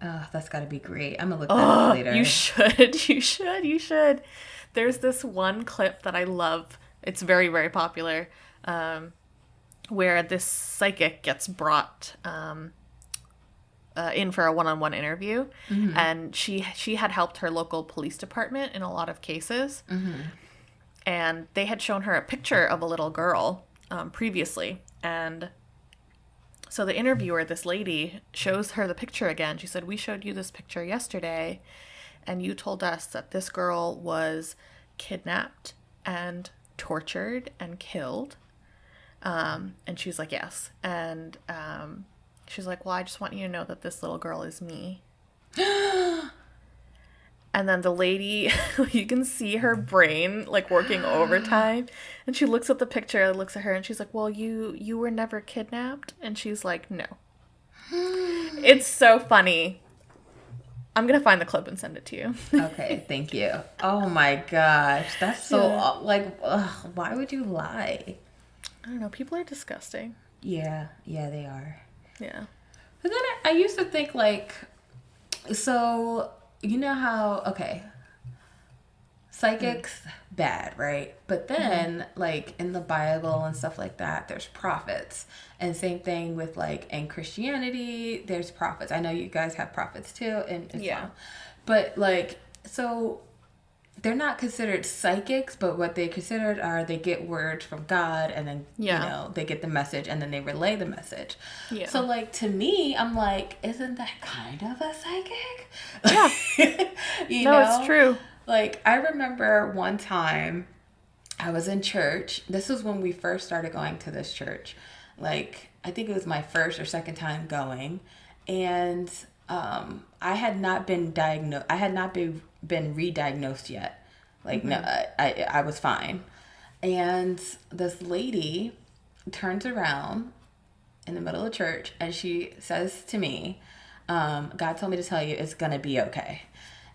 oh, that's got to be great. I'm gonna look that Oh, up later. you should, you should, you should. There's this one clip that I love. It's very, very popular, um, where this psychic gets brought um, uh, in for a one-on-one interview, and she she had helped her local police department in a lot of cases, and they had shown her a picture of a little girl um, previously, and so the interviewer, this lady, shows her the picture again. She said, "We showed you this picture yesterday, and you told us that this girl was kidnapped and tortured and killed." Um, and she's like, "Yes." And um, she's like, "Well, I just want you to know that this little girl is me." And then the lady, you can see her brain like working overtime, and she looks at the picture, and looks at her, and she's like, "Well, you you were never kidnapped," and she's like, "No." It's so funny. I'm gonna find the clip and send it to you. okay, thank you. Oh my gosh, that's so Yeah. like. Ugh, why would you lie? I don't know. People are disgusting. Yeah, yeah, they are. Yeah. But then I, I used to think like, so you know how okay, psychics bad, right? But mm-hmm. then like in the Bible and stuff like that, there's prophets, and same thing with like in Christianity, there's prophets. I know you guys have prophets too, and Yeah. but like so. They're not considered psychics, but what they considered are they get words from God and then Yeah. you know they get the message and then they relay the message. Yeah. So like to me, I'm like, isn't that kind of a psychic? Yeah. you no, know? it's true. Like I remember one time I was in church. This was when we first started going to this church. Like I think it was my first or second time going, and um, I had not been diagnosed. I had not been been re-diagnosed yet. Like no, mm-hmm. I, I was fine. And this lady turns around in the middle of church and she says to me, um, God told me to tell you it's gonna be okay.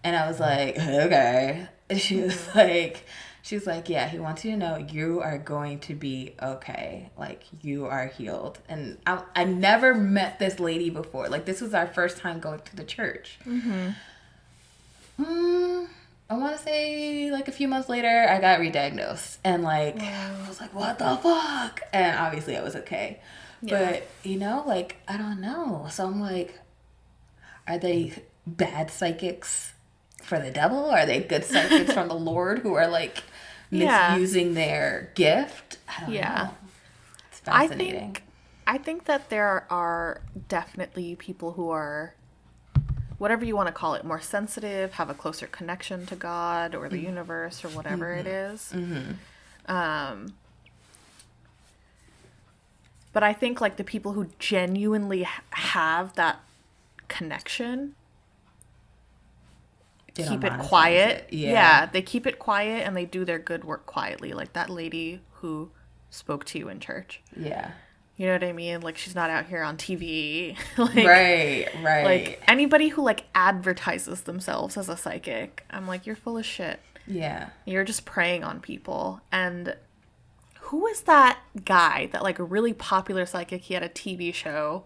And I was like, okay. And she was mm-hmm. like, she's like, yeah, he wants you to know you are going to be okay. Like you are healed. And I, I never met this lady before. Like this was our first time going to the church. Mm-hmm. Mm, I want to say like a few months later, I got re-diagnosed, and like I was like, "What the fuck?" And obviously, I was okay, Yeah. but you know, like I don't know. So I'm like, are they bad psychics for the devil? Are they good psychics from the Lord who are like Yeah. misusing their gift? I don't Yeah. know. It's I fascinating. think I think that there are definitely people who are whatever you want to call it, more sensitive, have a closer connection to God or the mm-hmm. universe or whatever it mm-hmm. is. Mm-hmm. Um but I think like the people who genuinely h- have that connection They keep it quiet. it. Yeah. they keep it quiet and they do their good work quietly, like that lady who spoke to you in church. yeah, You know what I mean? Like she's not out here on TV. like, right, right. Like anybody who like advertises themselves as a psychic, I'm like, you're full of shit. yeah. You're just preying on people. And who is that guy, that like a really popular psychic? He had a TV show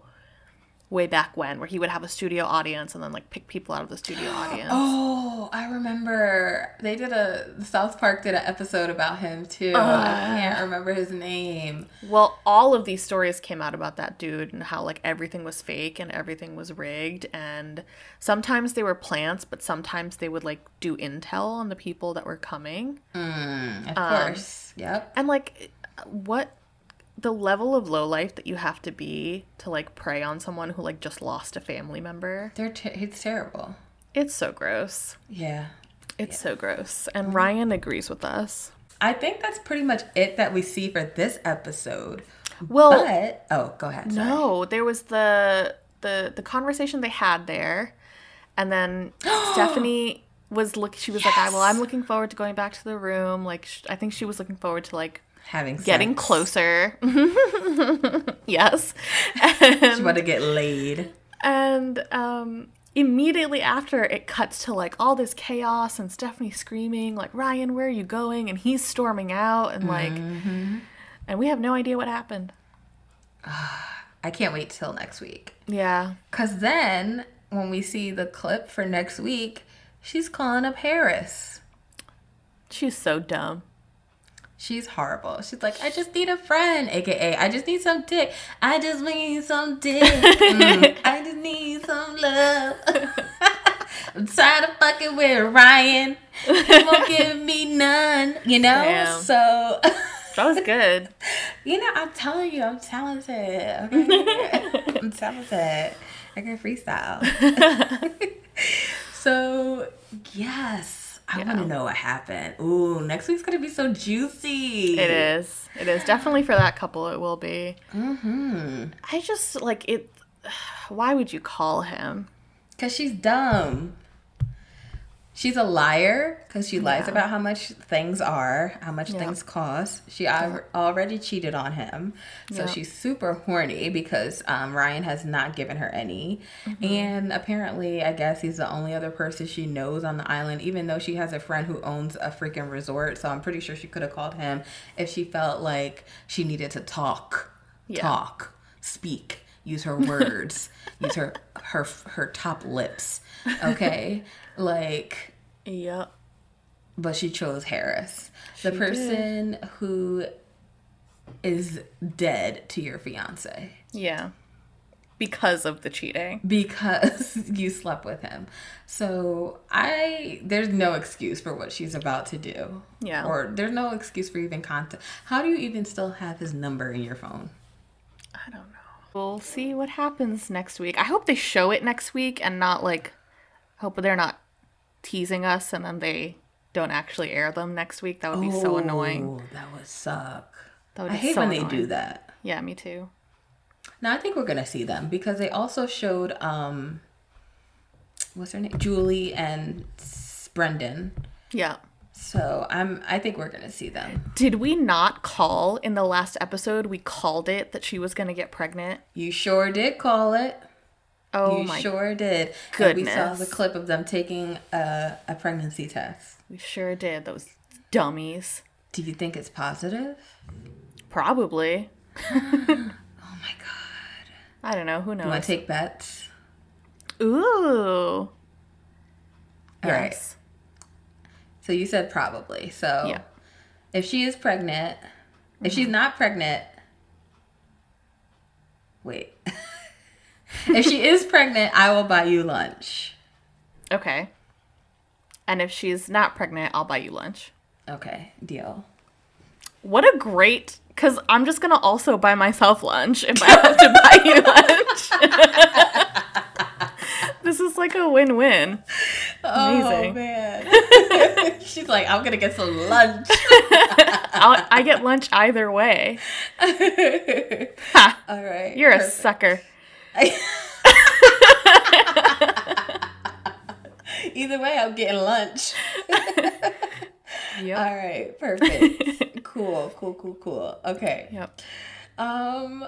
way back when where he would have a studio audience and then like pick people out of the studio audience. Oh, I remember they did a South Park did an episode about him too. I can't remember his name. Well, all of these stories came out about that dude and how like everything was fake and everything was rigged and sometimes they were plants, but sometimes they would like do intel on the people that were coming. Of Um, course. Yep. And like what the level of low life that you have to be to like prey on someone who like just lost a family member. They're te- it's terrible. It's so gross. Yeah. It's so gross. And mm-hmm. Ryan agrees with us. I think that's pretty much it that we see for this episode. Well, But oh, go ahead. Sorry. no, there was the the the conversation they had there, and then Stephanie was look. She was like, I, "Well, I'm looking forward to going back to the room." Like, sh- I think she was looking forward to like Having getting closer. yes, She and, about to get laid. and um, immediately after, it cuts to like all this chaos and Stephanie screaming, like, "Ryan, where are you going?" And he's storming out, and like, and we have no idea what happened. I can't wait till next week. Yeah. Cause then when we see the clip for next week, she's calling up Harris. She's so dumb. She's horrible. She's like, I just need a friend, aka I just need some dick. I just need some dick. Mm, I just need some love. I'm tired of fucking with Ryan. He won't give me none. You know? Damn. So That was good. You know, I'm telling you, I'm talented. Okay? I'm talented. I can freestyle. so, yes, I want to know what happened. Ooh, next week's gonna be so juicy. It is. It is definitely for that couple. It will be. Mm-hmm. I just like it. Why would you call him? Cause she's dumb. She's a liar because she lies Yeah. about how much things are, how much things cost. She al- already cheated on him, so she's super horny because um, Ryan has not given her any. Mm-hmm. And apparently, I guess he's the only other person she knows on the island, even though she has a friend who owns a freaking resort. So I'm pretty sure she could have called him if she felt like she needed to talk, Yeah. talk, speak, use her words, use her her her top lips. Okay, like Yep. but she chose Harris, the She person who is dead to your fiance Yeah. Because of the cheating. because you slept with him. So I there's no excuse for what she's about to do. Yeah. Or there's no excuse for even contact. How do you even still have his number in your phone? I don't know. We'll see what happens next week. I hope they show it next week and not like hope they're not teasing us and then they don't actually air them next week. That would be so annoying. Oh, That would suck. That would I be hate so when they do that. Yeah, me too. Now I think we're gonna see them because they also showed um what's her name? Julie and Brandon. Yeah. So I'm I think we're gonna see them. Did we not call in the last episode? We called it that she was going to get pregnant. You sure did call it. Oh you my sure did. And we saw the clip of them taking a, a pregnancy test. We sure did. Those dummies. Do you think it's positive? Probably. Oh my god. I don't know. Who knows? You wanna take bets? Ooh. All right. yes. So you said probably. So Yeah. if she is pregnant, if she's not pregnant, wait. if she is pregnant, I will buy you lunch. Okay. And if she's not pregnant, I'll buy you lunch. Okay, deal. What a great. Because I'm just going to also buy myself lunch if I have to buy you lunch. this is like a win win. Oh Amazing. man. she's like, I'm gonna get some lunch. I'll, I get lunch either way. Ha! All right. You're a sucker. Either way, I'm getting lunch. Yep. All right, perfect. cool, cool, cool, cool. Okay. Yep. Um,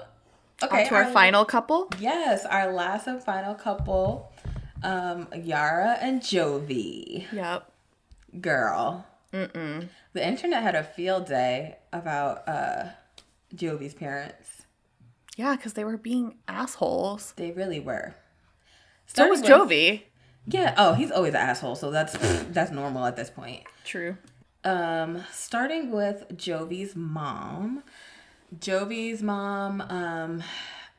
Okay, On to our, our final couple. Yes, our last and final couple, um, Yara and Jovi. Yep. Girl. Mm-mm. The internet had a field day about uh, Jovi's parents. Yeah, because they were being assholes. They really were. So was Jovi. Yeah. Oh, he's always an asshole, so that's that's normal at this point. True. Um, starting with Jovi's mom. Jovi's mom um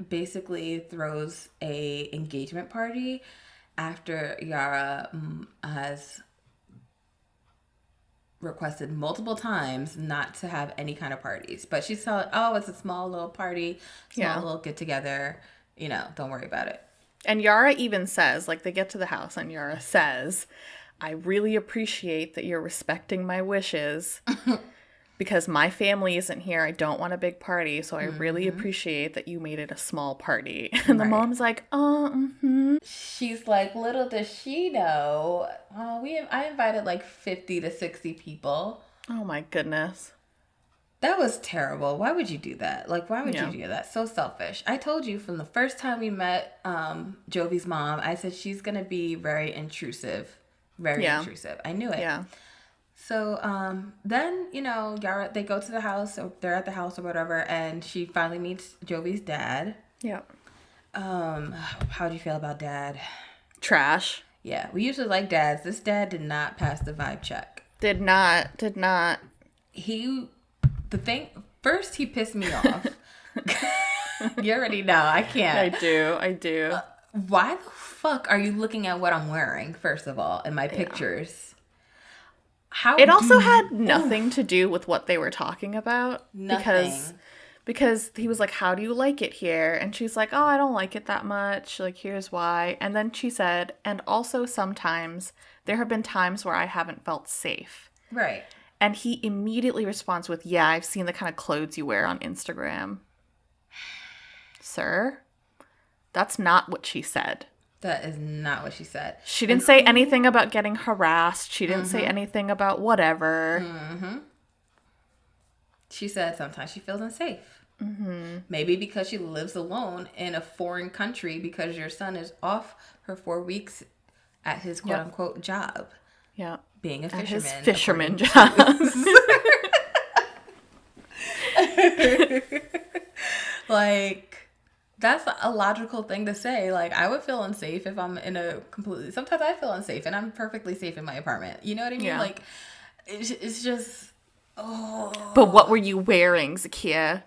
basically throws a engagement party after Yara mm, has requested multiple times not to have any kind of parties. But she's telling, oh, it's a small little party, small yeah. little get together. You know, don't worry about it. And Yara even says, like, they get to the house, and Yara says, I really appreciate that you're respecting my wishes. because my family isn't here. I don't want a big party, so I mm-hmm. really appreciate that you made it a small party. And right. the mom's like, "Oh, mm-hmm. she's like, little does she know, oh, we I invited like fifty to sixty people. Oh my goodness." That was terrible. Why would you do that? Like, why would yeah. you do that? So selfish. I told you from the first time we met um, Jovi's mom, I said she's going to be very intrusive. Very yeah. intrusive. I knew it. Yeah. So um, then, you know, Yara, they go to the house, or they're at the house or whatever, and she finally meets Jovi's dad. Yeah. Um, how do you feel about dad? Trash. Yeah, we usually like dads. This dad did not pass the vibe check. Did not. Did not. He, the thing, first he pissed me off. you already know. I can't. I do. I do. Uh, why the fuck are you looking at what I'm wearing, first of all, in my pictures? How it also had nothing to do with what they were talking about nothing. because because he was like, "How do you like it here?" And she's like, "Oh, I don't like it that much. Like, here's why." And then she said, "And also sometimes there have been times where I haven't felt safe." Right. And he immediately responds with, "Yeah, I've seen the kind of clothes you wear on Instagram." Sir, that's not what she said. That is not what she said. She didn't say anything about getting harassed. She didn't mm-hmm. say anything about whatever. Mm-hmm. She said sometimes she feels unsafe. Mm-hmm. Maybe because she lives alone in a foreign country because your son is off for four weeks at his quote yep. unquote job. Yeah. Being a fisherman. His fisherman job. like that's a logical thing to say. Like I would feel unsafe if I'm in a completely. Sometimes I feel unsafe, and I'm perfectly safe in my apartment. You know what I mean? Yeah. Like it's, it's just. Oh. But what were you wearing, Zakia?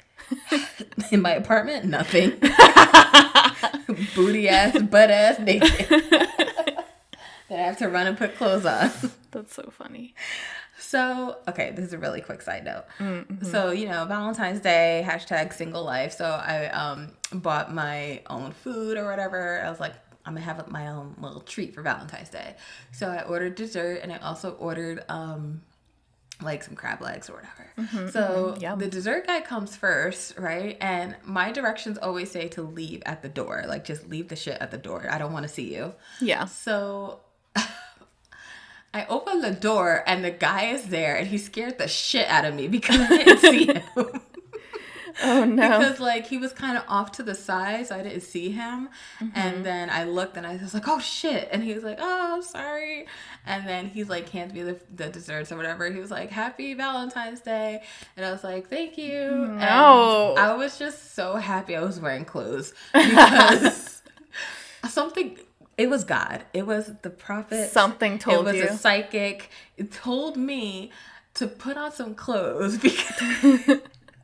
in my apartment, nothing. Booty ass, butt ass, naked. then I have to run and put clothes on. That's so funny. So, okay, this is a really quick side note. Mm-hmm. So, you know, Valentine's Day, hashtag single life. So I um bought my own food or whatever. I was like, I'm gonna have my own little treat for Valentine's Day. So I ordered dessert and I also ordered um like some crab legs or whatever. Mm-hmm, so mm-hmm, the dessert guy comes first, right? And my directions always say to leave at the door. Like just leave the shit at the door. I don't want to see you. Yeah. So I opened the door and the guy is there and he scared the shit out of me because I didn't see him. oh no. Because like he was kind of off to the side, so I didn't see him. Mm-hmm. And then I looked and I was like, oh shit. And he was like, oh, I'm sorry. And then he's like, hands me the, the desserts or whatever. He was like, happy Valentine's Day. And I was like, thank you. No. And I was just so happy I was wearing clothes because something it was God. It was the prophet. Something told you. It was you. a psychic. It told me to put on some clothes because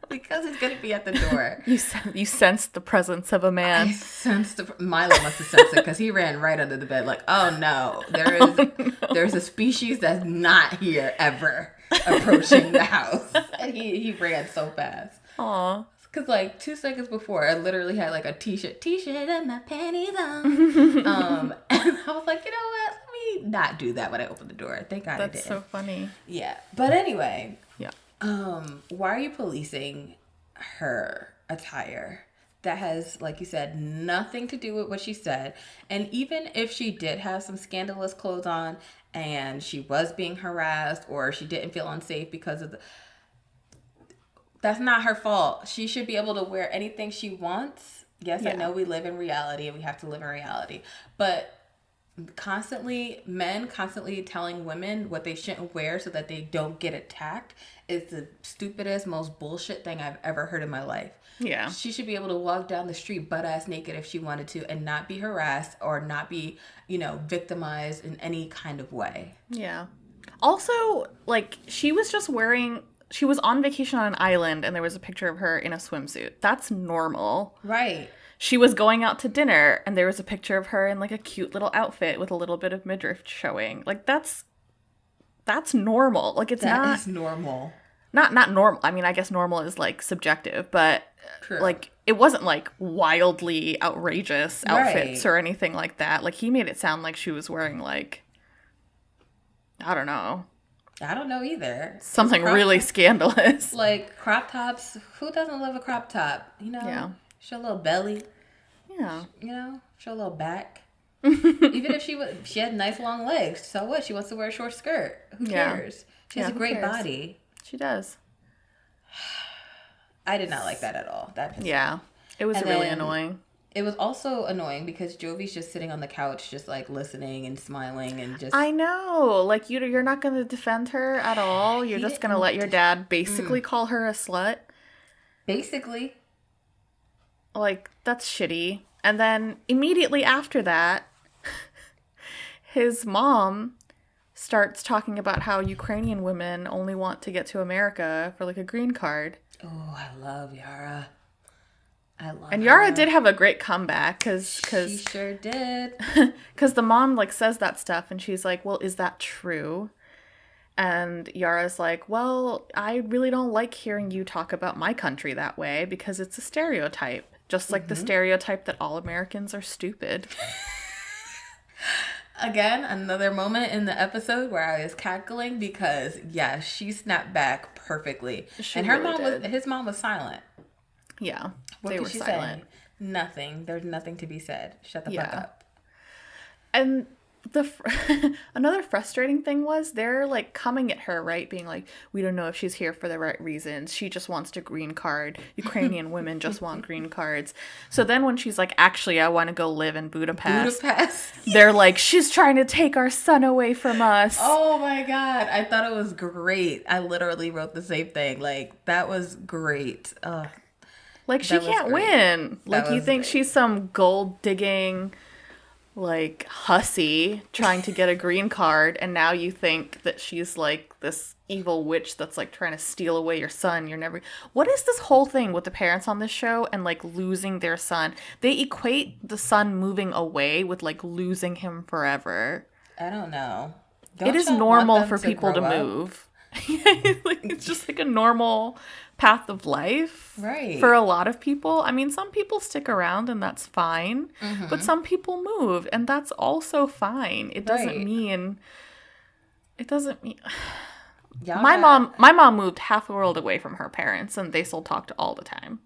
because he's gonna be at the door. You you sensed the presence of a man. I sensed the, Milo must have sensed it because he ran right under the bed like, oh no, there oh, is oh, no. there's a species that's not here ever approaching the house, and he he ran so fast. Aw. Cause like two seconds before, I literally had like a t-shirt, t-shirt and my panties on. um, and I was like, you know what? Let me not do that when I open the door. Thank God That's I did. That's so funny. Yeah, but anyway. Yeah. Um, why are you policing her attire? That has, like you said, nothing to do with what she said. And even if she did have some scandalous clothes on and she was being harassed or she didn't feel unsafe because of the that's not her fault. She should be able to wear anything she wants Yes, I know we live in reality and we have to live in reality. But constantly men constantly telling women what they shouldn't wear so that they don't get attacked is the stupidest, most bullshit thing I've ever heard in my life. Yeah. She should be able to walk down the street butt ass naked if she wanted to and not be harassed or not be, you know, victimized in any kind of way. Yeah. Also, like she was just wearing she was on vacation on an island and there was a picture of her in a swimsuit. That's normal. Right. She was going out to dinner and there was a picture of her in like a cute little outfit with a little bit of midriff showing. Like that's that's normal. Like it's That is not normal. not not normal. I mean, I guess normal is like subjective, but True. like it wasn't like wildly outrageous outfits Right. or anything like that. Like he made it sound like she was wearing like I don't know, I don't know either. something really top- scandalous. like crop tops. Who doesn't love a crop top? You know, Yeah. show a little belly. Yeah. You know, show a little back. Even if she would, she had nice long legs. So what? She wants to wear a short skirt. Who Yeah. cares? She has Yeah, a great cares? body. She does. I did not like that at all. That Yeah. It was And really then- annoying. It was also annoying because Jovi's just sitting on the couch, just like listening and smiling and just. I know. Like you you're not going to defend her at all. You're just going to let your dad basically mm. call her a slut. basically, Like that's shitty. And then immediately after that, his mom starts talking about how Ukrainian women only want to get to America for like a green card. oh, I love Yara. I love. And Yara her. did have a great comeback cuz because She sure did. cuz the mom like says that stuff and she's like, "Well, is that true?" And Yara's like, "Well, I really don't like hearing you talk about my country that way because it's a stereotype, just like the mm-hmm. stereotype that all Americans are stupid." Again, another moment in the episode where I was cackling because yeah, she snapped back perfectly, She and her really mom was his mom was silent. Yeah. What they were silent. say? Nothing. There's nothing to be said. Shut the fuck up. And the fr- another frustrating thing was they're like coming at her, right? Being like, "We don't know if she's here for the right reasons. She just wants a green card. Ukrainian women just want green cards." So then when she's like, "Actually, I want to go live in Budapest." Budapest. They're like, "She's trying to take our son away from us." Oh my god, I thought it was great. I literally wrote the same thing. Like that was great. Ugh. Like she can't great. win. Like you think great. she's some gold digging like hussy trying to get a green card and now you think that she's like this evil witch that's like trying to steal away your son you're never what is this whole thing with the parents on this show and like losing their son they equate the son moving away with like losing him forever I don't know. it Don't is normal for people to up? move like it's just like a normal path of life Right. for a lot of people i mean some people stick around and that's fine Mm-hmm. but some people move and that's also fine it doesn't Right. mean it doesn't mean Y'all my mom my mom moved half the world away from her parents and they still talked all the time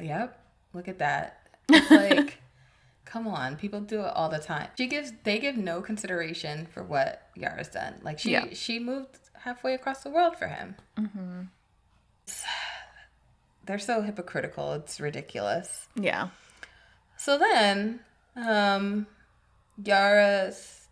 Yep. Look at that. It's like, come on, people do it all the time. She gives they give no consideration for what Yara's done. Like she Yeah. she moved halfway across the world for him. Mm-hmm. They're so hypocritical. It's ridiculous. yeah So then, um, Yara's,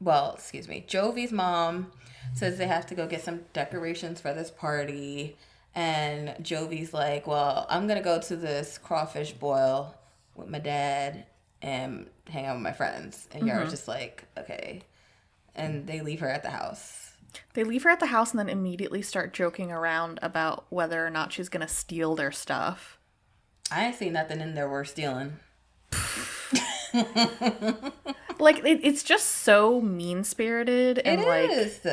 well, excuse me, Jovi's mom says they have to go get some decorations for this party. And Jovi's like, well, I'm going to go to this crawfish boil with my dad and hang out with my friends. And Yara's just like, okay. And they leave her at the house. They leave her at the house and then immediately start joking around about whether or not she's gonna steal their stuff I ain't seen nothing in there worth stealing. like it, it's just so mean spirited and It like is.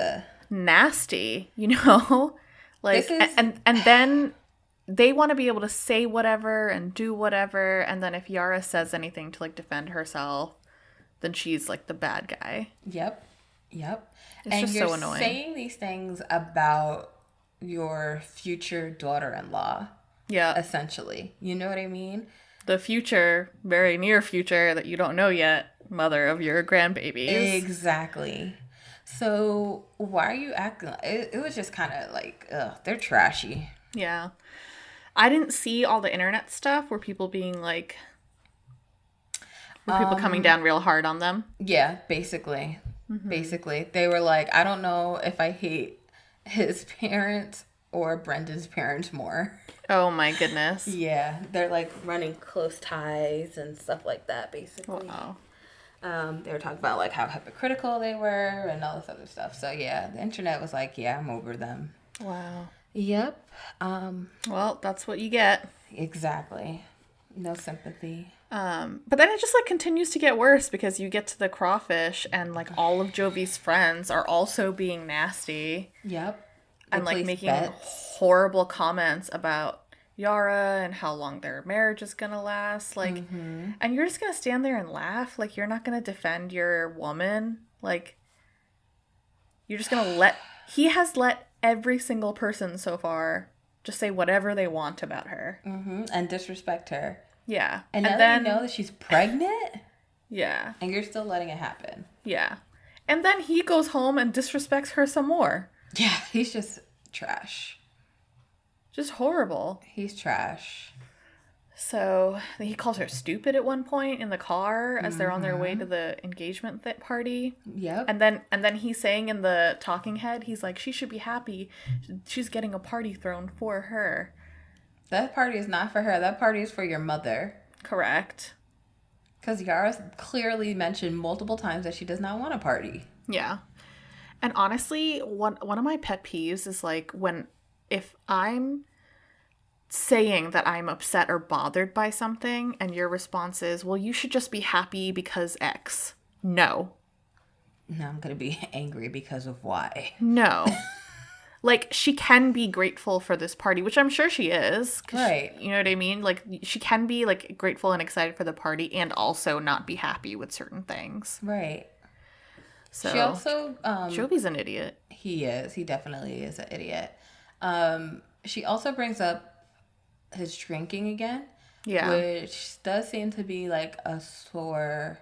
nasty, you know? like is- and and then they want to be able to say whatever and do whatever and then if Yara says anything to like defend herself, then she's like the bad guy. Yep. Yep. It's and just you're so annoying. saying these things about your future daughter-in-law, Yeah. essentially. You know what I mean? The future, very near future that you don't know yet, mother of your grandbabies. Exactly. So why are you acting? It, it was just kind of like, ugh, they're trashy. Yeah. I didn't see all the internet stuff where people being like, were people coming um, down real hard on them. Yeah, basically. Basically. They were like, I don't know if I hate his parents or Brandon's parents more. Oh my goodness. Yeah, they're like running close ties and stuff like that, basically. Wow. Um, they were talking about like how hypocritical they were and all this other stuff. So yeah, the internet was like, yeah, I'm over them. Wow. Yep. Um, Well, that's what you get. exactly. No sympathy. Um, but then it just like continues to get worse because you get to the crawfish and like all of Jovi's friends are also being nasty Yep. And like making bets. horrible comments about Yara and how long their marriage is gonna last. Like, Mm-hmm. and you're just gonna stand there and laugh. Like, you're not gonna defend your woman. Like, you're just gonna let. He has let every single person so far just say whatever they want about her. hmm And disrespect her. Yeah, And, now that you know that she's pregnant, yeah, and you're still letting it happen. yeah, and then he goes home and disrespects her some more. Yeah, he's just trash. Just horrible. He's trash. So he calls her stupid at one point in the car as they're on their way mm-hmm. to the engagement th- party. Yep. And then and then he's saying in the talking head, he's like, she should be happy. She's getting a party thrown for her. That party is not for her. That party is for your mother. Correct. Because Yara clearly mentioned multiple times that she does not want a party. Yeah. And honestly, one one of my pet peeves is like when if I'm saying that I'm upset or bothered by something and your response is, "Well, you should just be happy because X." No. Now I'm going to be angry because of why. No. like she can be grateful for this party, which I'm sure she is. 'cause she- Right. you know what I mean? Like she can be like grateful and excited for the party and also not be happy with certain things. Right. So She also, um, Jovi's an idiot. he is. He definitely is an idiot. Um, she also brings up his drinking again, Yeah. which does seem to be like a sore,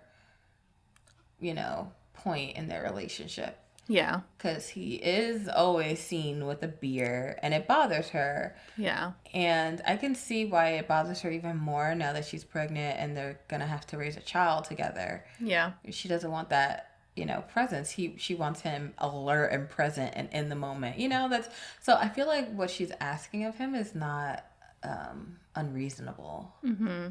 you know, point in their relationship. Yeah. Because he is always seen with a beer and it bothers her. Yeah. And I can see why it bothers her even more now that she's pregnant and they're going to have to raise a child together. Yeah. She doesn't want that, you know, presence. He she wants him alert and present and in the moment. You know, that's so I feel like what she's asking of him is not um unreasonable. Mm-hmm.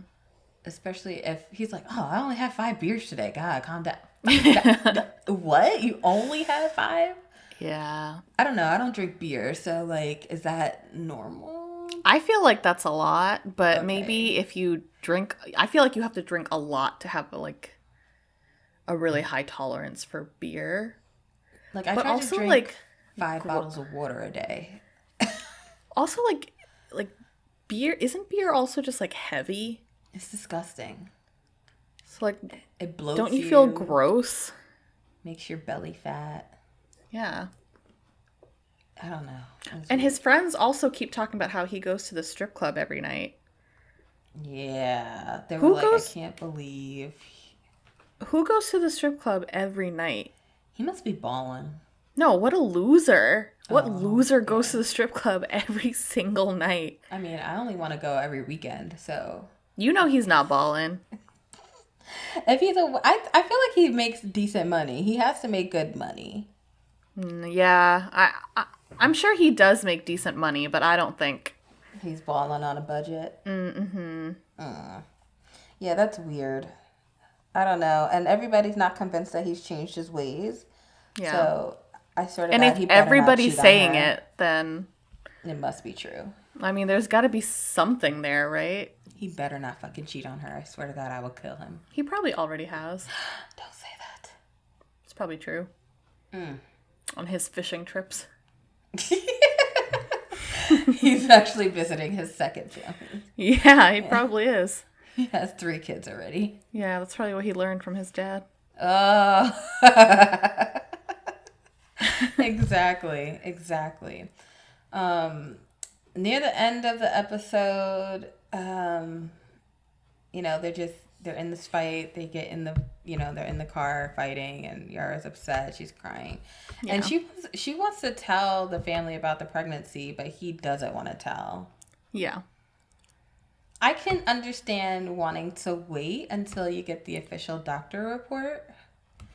Especially if he's like, "Oh, I only had 5 beers today. God, calm down." what? You only had 5? Yeah. I don't know. I don't drink beer, so like is that normal? I feel like that's a lot, but maybe if you drink I feel like you have to drink a lot to have like a really mm. high tolerance for beer. Like I But try also to drink like five bottles of water a day. also like like beer isn't beer also just like heavy? It's disgusting. So like It blows. don't you feel gross? makes your belly fat. Yeah. I don't know. It's- And his friends also keep talking about how he goes to the strip club every night. yeah, they were Who like, goes- I can't believe Who goes to the strip club every night? he must be balling. No, what a loser. What oh, loser goes to the strip club every single night? I mean, I only want to go every weekend, so You know he's not balling. if he's a, I, I feel like he makes decent money. He has to make good money. Mm, Yeah, I, I I'm sure he does make decent money, but I don't think. He's balling on a budget. Mm-hmm. Yeah, that's weird. I don't know, and everybody's not convinced that he's changed his ways. Yeah. So I sort of and if everybody's saying it, then it must be true. I mean, there's got to be something there, right? He better not fucking cheat on her. I swear to God, I will kill him. He probably already has. Don't say that. It's probably true. On his fishing trips. He's actually visiting his second family. Yeah, he probably is. He has three kids already. Yeah, that's probably what he learned from his dad. Oh. exactly. Exactly. Um, near the end of the episode, um, you know, they're just they're in this fight. They get in the you know they're in the car fighting, and Yara's upset. She's crying, and she wants- she wants to tell the family about the pregnancy, but he doesn't want to tell. Yeah. I can understand wanting to wait until you get the official doctor report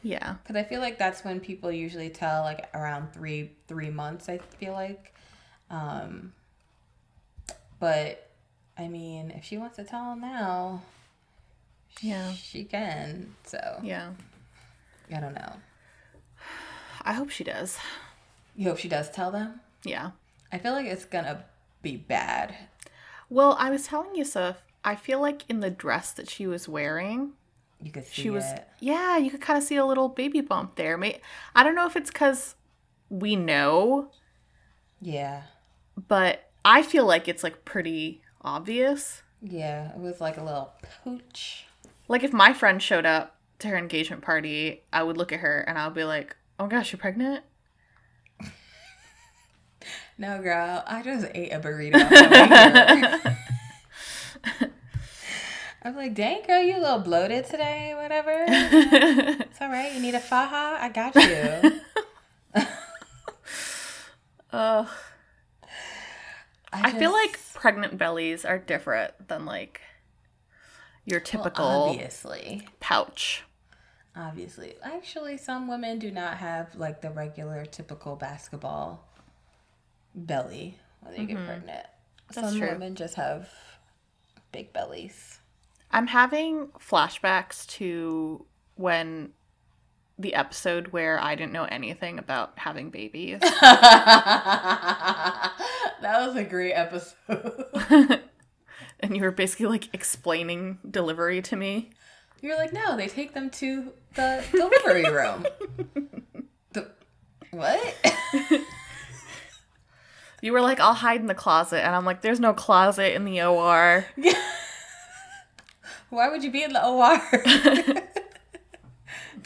Yeah. because I feel like that's when people usually tell like around three three months. I feel like, um, but I mean, if she wants to tell him now, Yeah. she can. So Yeah. I don't know. I hope she does. You hope she does tell them. Yeah. I feel like it's gonna be bad. Well, I was telling you, Soph, I feel like in the dress that she was wearing, You could see she was it. yeah, you could kind of see a little baby bump there. I don't know if it's cuz we know, Yeah, but I feel like it's like pretty obvious. yeah. It was like a little pooch. Like if my friend showed up to her engagement party, I would look at her and I would be like, "Oh my gosh, you're pregnant?" No, girl, I just ate a burrito. on the way here. I'm like, dang, girl, you a little bloated today, whatever. It's all right. You need a faja? I got you. Ugh. I feel like pregnant bellies are different than like your Well, typical obviously, pouch. obviously. Actually, some women do not have like the regular, typical basketball belly when they get mm-hmm. pregnant. That's some true. women just have big bellies. I'm having flashbacks to when the episode where I didn't know anything about having babies. that was a great episode. and you were basically like explaining delivery to me. You're like, no, they take them to the delivery room. the, what? You were like, I'll hide in the closet. And I'm like, there's no closet in the OR. Why would you be in the OR?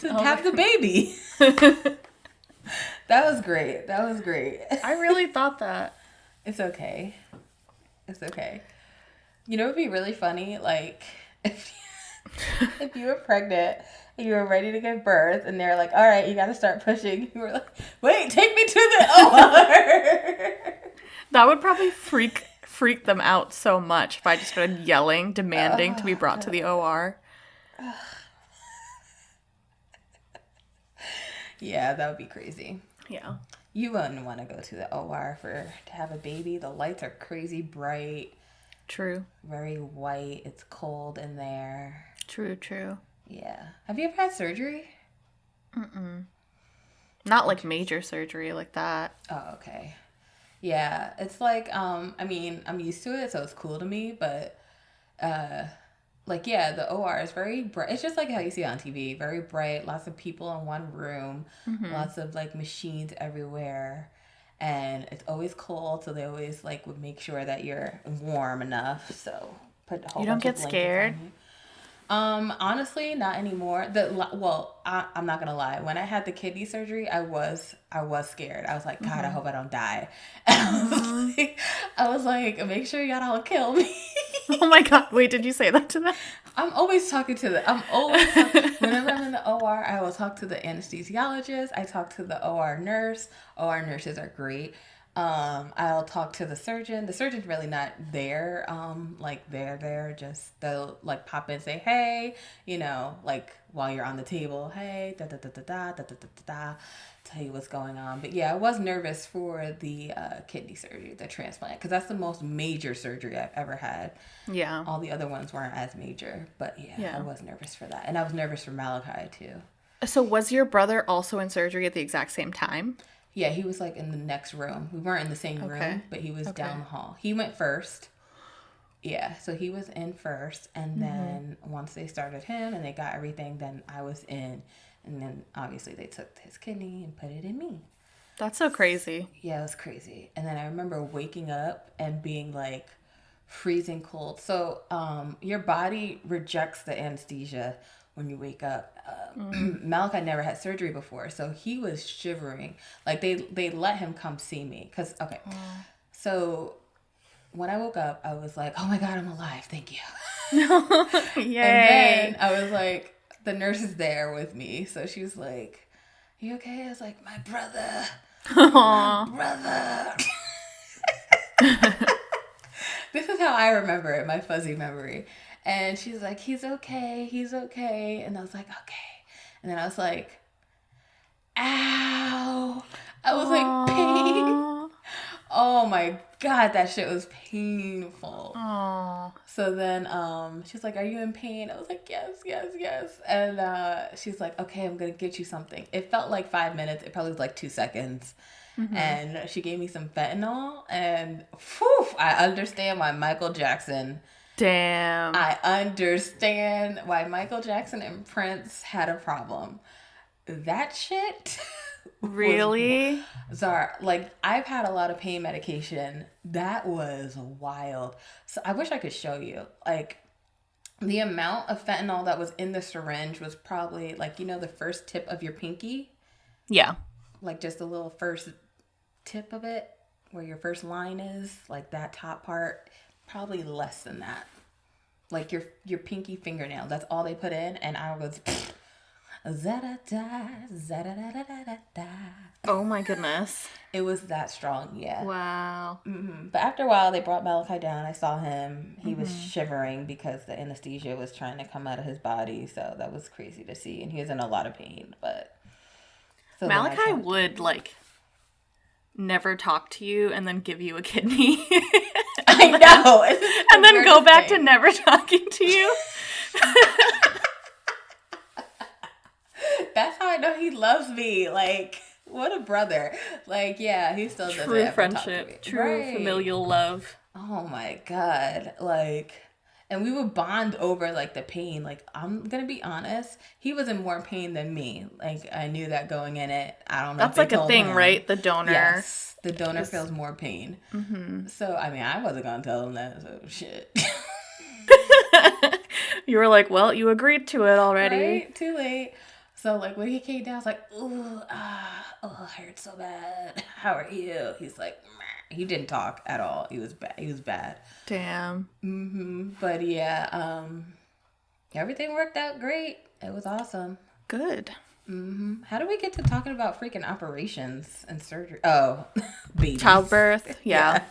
To oh have the baby. that was great. That was great. I really thought that. It's okay. It's okay. You know, it'd be really funny, like if if you were pregnant and you were ready to give birth, and they're like, "All right, you got to start pushing." You were like, "Wait, take me to the OR." That would probably freak freak them out so much if I just started yelling, demanding to be brought to the OR. yeah, that would be crazy. Yeah. You wouldn't want to go to the OR for to have a baby. The lights are crazy bright, True. very white. It's cold in there. True, true. Yeah. Have you ever had surgery? Mm-mm. Not like major surgery like that. Oh, okay. Yeah, it's like um I mean, I'm used to it, so it's cool to me, but uh like yeah, the OR is very bright. It's just like how you see it on TV, very bright, lots of people in one room, lots of like machines everywhere. And it's always cold, so they always like would make sure that you're warm enough. So put You don't get scared? Um, honestly, not anymore. The well, I, I'm not gonna lie. When I had the kidney surgery, I was I was scared. I was like, God, I hope I don't die. I was like, I was like, make sure y'all don't kill me. Oh my god, wait, did you say that to them? I'm always talking to the. I'm always whenever I'm in the OR, I will talk to the anesthesiologist. I talk to the OR nurse. OR nurses are great. Um, I'll talk to the surgeon. The surgeon's really not there. Um, like they're there, just they'll like pop in, and say, hey, you know, like while you're on the table, hey, da da da da da da da da da, tell you what's going on. But yeah, I was nervous for the uh, kidney surgery, the transplant, because that's the most major surgery I've ever had. Yeah. All the other ones weren't as major, but yeah, Yeah. I was nervous for that, and I was nervous for Malachi too. So was your brother also in surgery at the exact same time? Yeah, he was like in the next room. We weren't in the same Okay. room, but he was Okay. down the hall. He went first. Yeah, so he was in first, and Mm-hmm. then once they started him and they got everything, then I was in, and then obviously they took his kidney and put it in me. That's so crazy. Yeah, it was crazy. And then I remember waking up and being like freezing cold. So, um, your body rejects the anesthesia when you wake up. Uh, Malachi never had surgery before, so he was shivering. Like they they let him come see me because okay. So when I woke up, I was like, "Oh my god, I'm alive! Thank you." Yay. And then I was like, the nurse is there with me, so she was like, "You okay?" I was like, "My brother." Aw. brother. this is how I remember it, my fuzzy memory. And she's like, he's okay, he's okay. And I was like, okay. And then I was like, ow. I was like, pain. Oh my god, that shit was painful. Aw. So then um she's like, Are you in pain? I was like, Yes, yes, yes. And uh she's like, Okay, I'm gonna get you something. It felt like five minutes, it probably was like two seconds. And she gave me some fentanyl and whew, I understand why Michael Jackson Damn. I understand why Michael Jackson and Prince had a problem. That shit really? Zara, like I've had a lot of pain medication. That was wild. So I wish I could show you. Like the amount of fentanyl that was in the syringe was probably like you know the first tip of your pinky, Yeah. like just the little first tip of it where your first line is, like that top part, probably less than that. Like your your pinky fingernail. That's all they put in and I was. Oh my goodness. It was that strong, yeah. Wow. hmm But after a while, they brought Malachi down. I saw him. He was shivering because the anesthesia was trying to come out of his body. So that was crazy to see. And he was in a lot of pain. But so Malachi would like never talk to you and then give you a kidney I know. and then go back to never talking to you. That's how I know he loves me. Like, what a brother. Like, yeah, he still True ever talk to me. friendship, true Right. familial love. Oh my god. Like and we would bond over like the pain. Like I'm gonna be honest, he was in more pain than me. Like I knew that going in it. I don't know. That's like a thing, him. right? The donor. Yes, the donor feels more pain. Mm-hmm. So I mean, I wasn't gonna tell him that. So shit. you were like, well, you agreed to it already. right? Too late. So like when he came down, I was like, ooh, ah, oh, I hurt so bad. How are you? He's like, "Meh." he didn't talk at all. He was bad. He was bad. Damn. hmm But yeah, um, everything worked out great. It was awesome. Good. hmm How do we get to talking about freaking operations and surgery? Oh, babies. Childbirth. Yeah.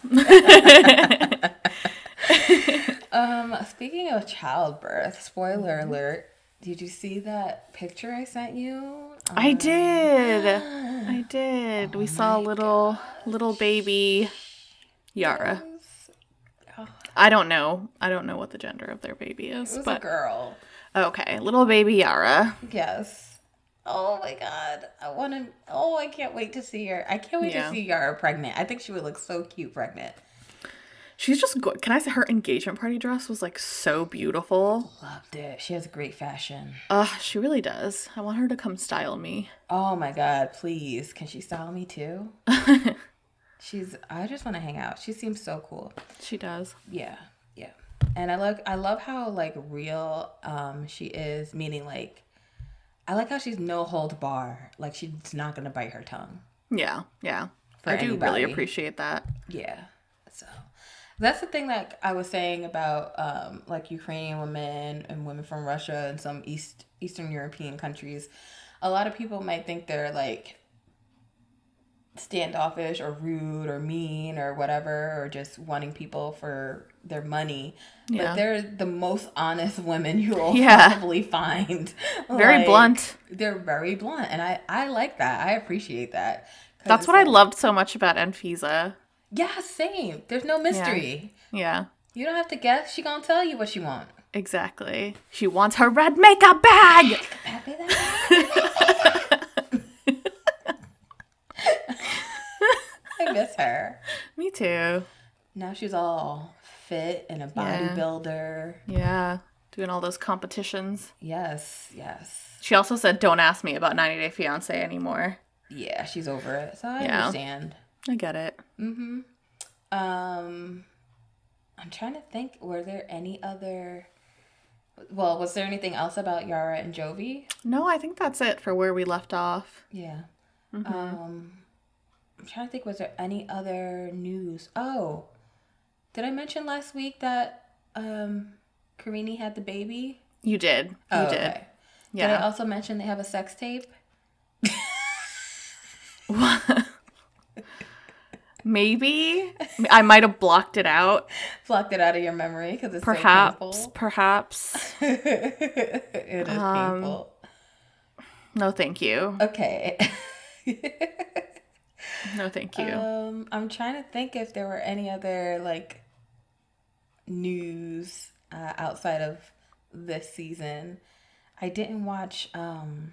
Um, speaking of childbirth, spoiler alert. Did you see that picture I sent you? I Um, did. I did. we saw a my little little baby Yara. Oh, I don't know. I don't know what the gender of their baby is, it was a but girl. okay, little baby Yara. Yes. Oh my god. I want to. Oh, I can't wait to see her. I can't wait Yeah. to see Yara pregnant. I think she would look so cute pregnant. She's just good. Can I say her engagement party dress was like so beautiful? Loved it. She has great fashion. Ugh, she really does. I want her to come style me. Oh my god, please. Can she style me too? She's I just want to hang out. She seems so cool. She does. Yeah. Yeah. And I like I love how like real um she is, meaning like I like how she's no hold bar. Like she's not going to bite her tongue. Yeah, yeah. I do anybody. really appreciate that. Yeah. So that's the thing that I was saying about um, like Ukrainian women and women from Russia and some East Eastern European countries. A lot of people might think they're like standoffish or rude or mean or whatever or just wanting people for their money. Yeah. But they're the most honest women you will Yeah. probably find. Very Like, blunt. They're very blunt and I I like that. I appreciate that That's what I loved so much about Anfisa. Yeah, same. There's no mystery. Yeah, You don't have to guess. She gonna tell you what she want. exactly. She wants her red makeup bag. I miss her. Me too. Now she's all fit and a Yeah. bodybuilder. Yeah, doing all those competitions. Yes, yes. She also said, "Don't ask me about 90 Day Fiance anymore." Yeah, she's over it. So I Yeah. understand. I get it. Mm-hmm. Um I'm trying to think, were there any other well, was there anything else about Yara and Jovi? No, I think that's it for where we left off. Yeah. Mm-hmm. Um, I'm trying to think. Was there any other news? Oh, did I mention last week that um, Karini had the baby? You did. You Oh, did. okay. Did I also mention they have a sex tape? Maybe I might have blocked it out. Blocked it out of your memory because it's Perhaps, so painful. perhaps. it is Um, painful. No, thank you. Okay. No, thank you. Um, I'm trying to think if there were any other like news uh, outside of this season. I didn't watch. Um,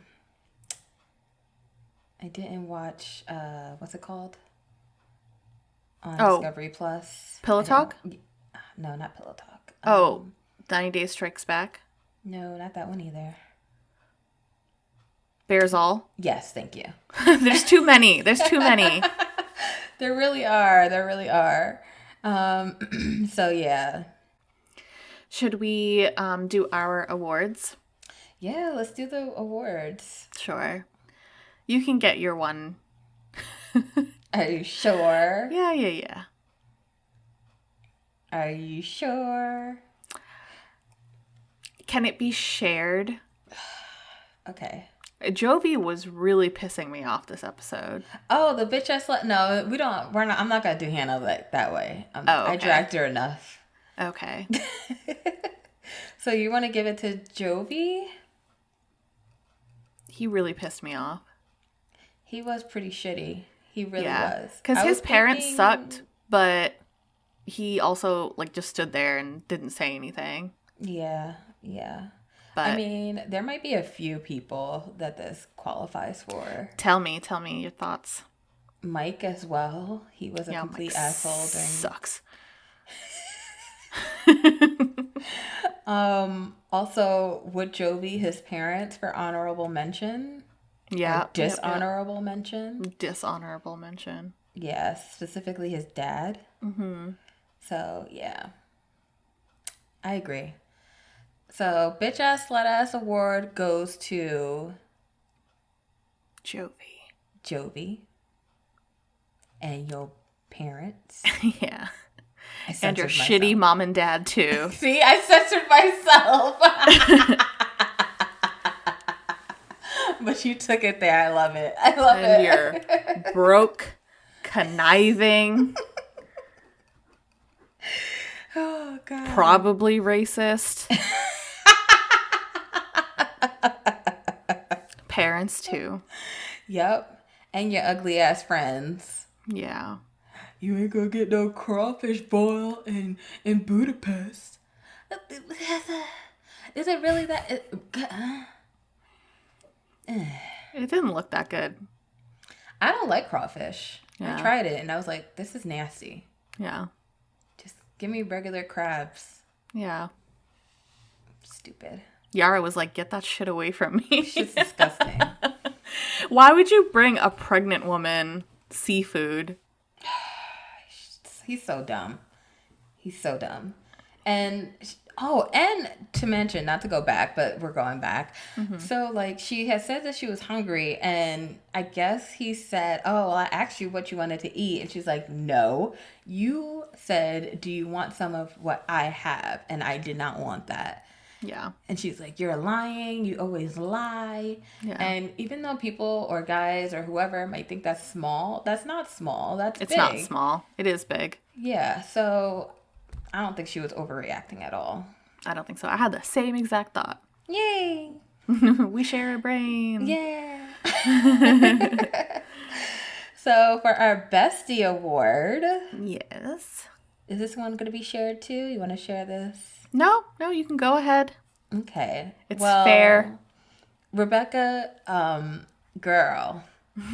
I didn't watch. Uh, what's it called? On Oh. Discovery Plus. Pillow Talk? No, not Pillow Talk. oh, Um, 90 Days Strikes Back. no, not that one either. Bares All. Yes, thank you. There's too many. There's too many. There really are. There really are. Um, so yeah, Should we um, do our awards? yeah. Let's do the awards. Sure. You can get your one. Are you sure? Yeah, yeah, yeah. Are you sure? Can it be shared? Okay. Jovi was really pissing me off this episode. Oh, the bitch I slept. No, we don't. We're not. I'm not gonna do Hannah that that way. Um, Oh, I okay. dragged her enough. Okay. So you want to give it to Jovi? he really pissed me off. He was pretty shitty. He really yeah. was. Because his was parents thinking- sucked, but he also like just stood there and didn't say anything. Yeah, yeah. But I mean, there might be a few people that this qualifies for. tell me, tell me your thoughts. Mike as well. He was a Yeah, complete Mike asshole during Sucks. Um. Also, would Jovi his parents for honorable mention? Yeah. Or yep, yep. dishonorable mention. Dishonorable mention. Yes, specifically his dad. Mm-hmm. So yeah, I agree. So bitch ass slut ass award goes to Jovi. Jovi and your parents. yeah. And your censored shitty mom and dad too. See, I censored myself. but you took it there. I love it. I love and it. you're broke, conniving, oh god. probably racist. Parents too. Yep. And your ugly ass friends. Yeah. You ain't gonna get no crawfish boil in in Budapest. Is it really that? Uh, It didn't look that good. I don't like crawfish. Yeah. I tried it and I was like, this is nasty. Yeah. Just give me regular crabs. Yeah. Stupid. Yara was like, get that shit away from me. She's disgusting. Why would you bring a pregnant woman seafood? He's so dumb. He's so dumb. And oh, and to mention, not to go back, but we're going back. Mm-hmm. So like she had said that she was hungry, and I guess he said, "Oh, well, I asked you what you wanted to eat," and she's like, "No, you said, do you want some of what I have?" And I did not want that. Yeah. And she's like, You're lying. You always lie. Yeah. And even though people or guys or whoever might think that's small, that's not small. That's It's big. not small. It is big. Yeah. So I don't think she was overreacting at all. I don't think so. I had the same exact thought. Yay. we share a brain. Yeah. so for our bestie award, Yes. is this one going to be shared too? You want to share this? No, no, you can go ahead. Okay. It's fair. Rebecca, um, girl,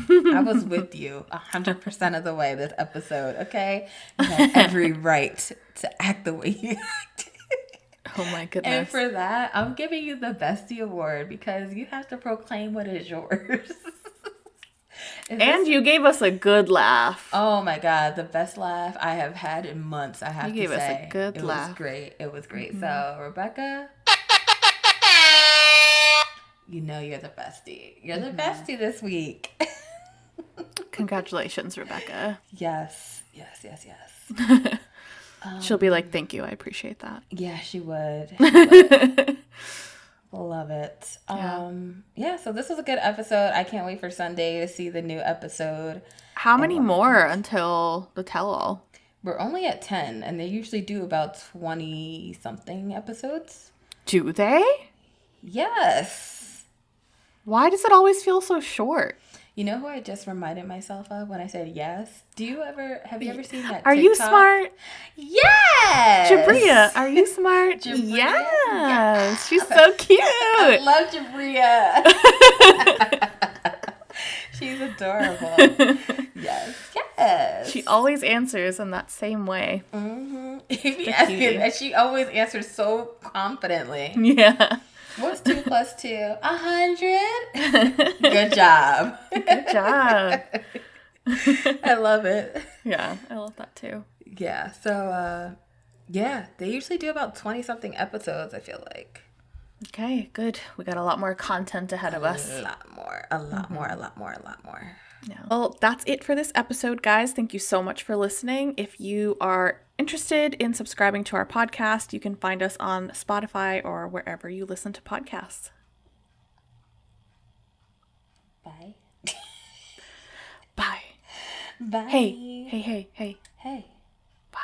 I was with you a hundred percent of the way this episode. Okay, you had every right to act the way you acted. Oh my goodness. And for that, I'm giving you the bestie award because you have to proclaim what is yours. Is And this- you gave us a good laugh. oh my god, the best laugh I have had in months. I have You to gave us a say, it laugh. was great. It was great. So mm-hmm. Rebecca, you know you're the bestie. You're the bestie this week. Congratulations, Rebecca. yes, yes, yes, yes. She'll be like, thank you. I appreciate that. Yeah, she would. She would. Love it. Yeah. Um yeah, so this was a good episode. I can't wait for Sunday to see the new episode. How many more until the tell all? We're only at 10 and they usually do about 20 something episodes. Do they? Yes. Why does it always feel so short? You know who I just reminded myself of when I said yes? Do you ever have you ever seen that Are you smart? Yes. Jabria, are you smart? Jabria? Yes. She's so cute. I love Jabria. She's adorable. yes. Yes. she always answers in that same way. Mm-hmm. yes, and she always answers so confidently. Yeah. What's two plus two? A hundred. Good job. Good job. I love it. Yeah, I love that too. Yeah. So, uh, yeah, they usually do about twenty something episodes. I feel like Okay, good. We got a lot more content ahead of us. a lot more, a lot more, a lot more, a lot more. Yeah. Well, that's it for this episode, guys. Thank you so much for listening. If you are interested in subscribing to our podcast, you can find us on Spotify or wherever you listen to podcasts. Bye. Bye. Bye. Hey, hey, hey, hey. Hey. Bye.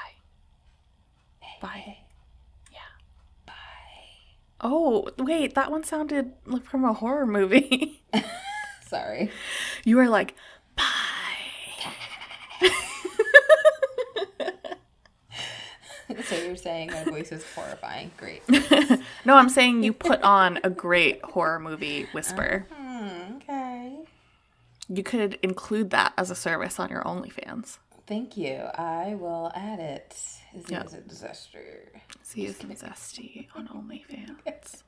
Bye. Hey. Yeah. Bye. Oh, wait, that one sounded like from a horror movie. Sorry. you were like, bye. So you're saying my voice is horrifying. Great. no, I'm saying you put on a great horror movie whisper. Hmm, okay. You could include that as a service on your OnlyFans. Thank you. I will add it it. Is Yeah. a disaster? See you some zesty on OnlyFans.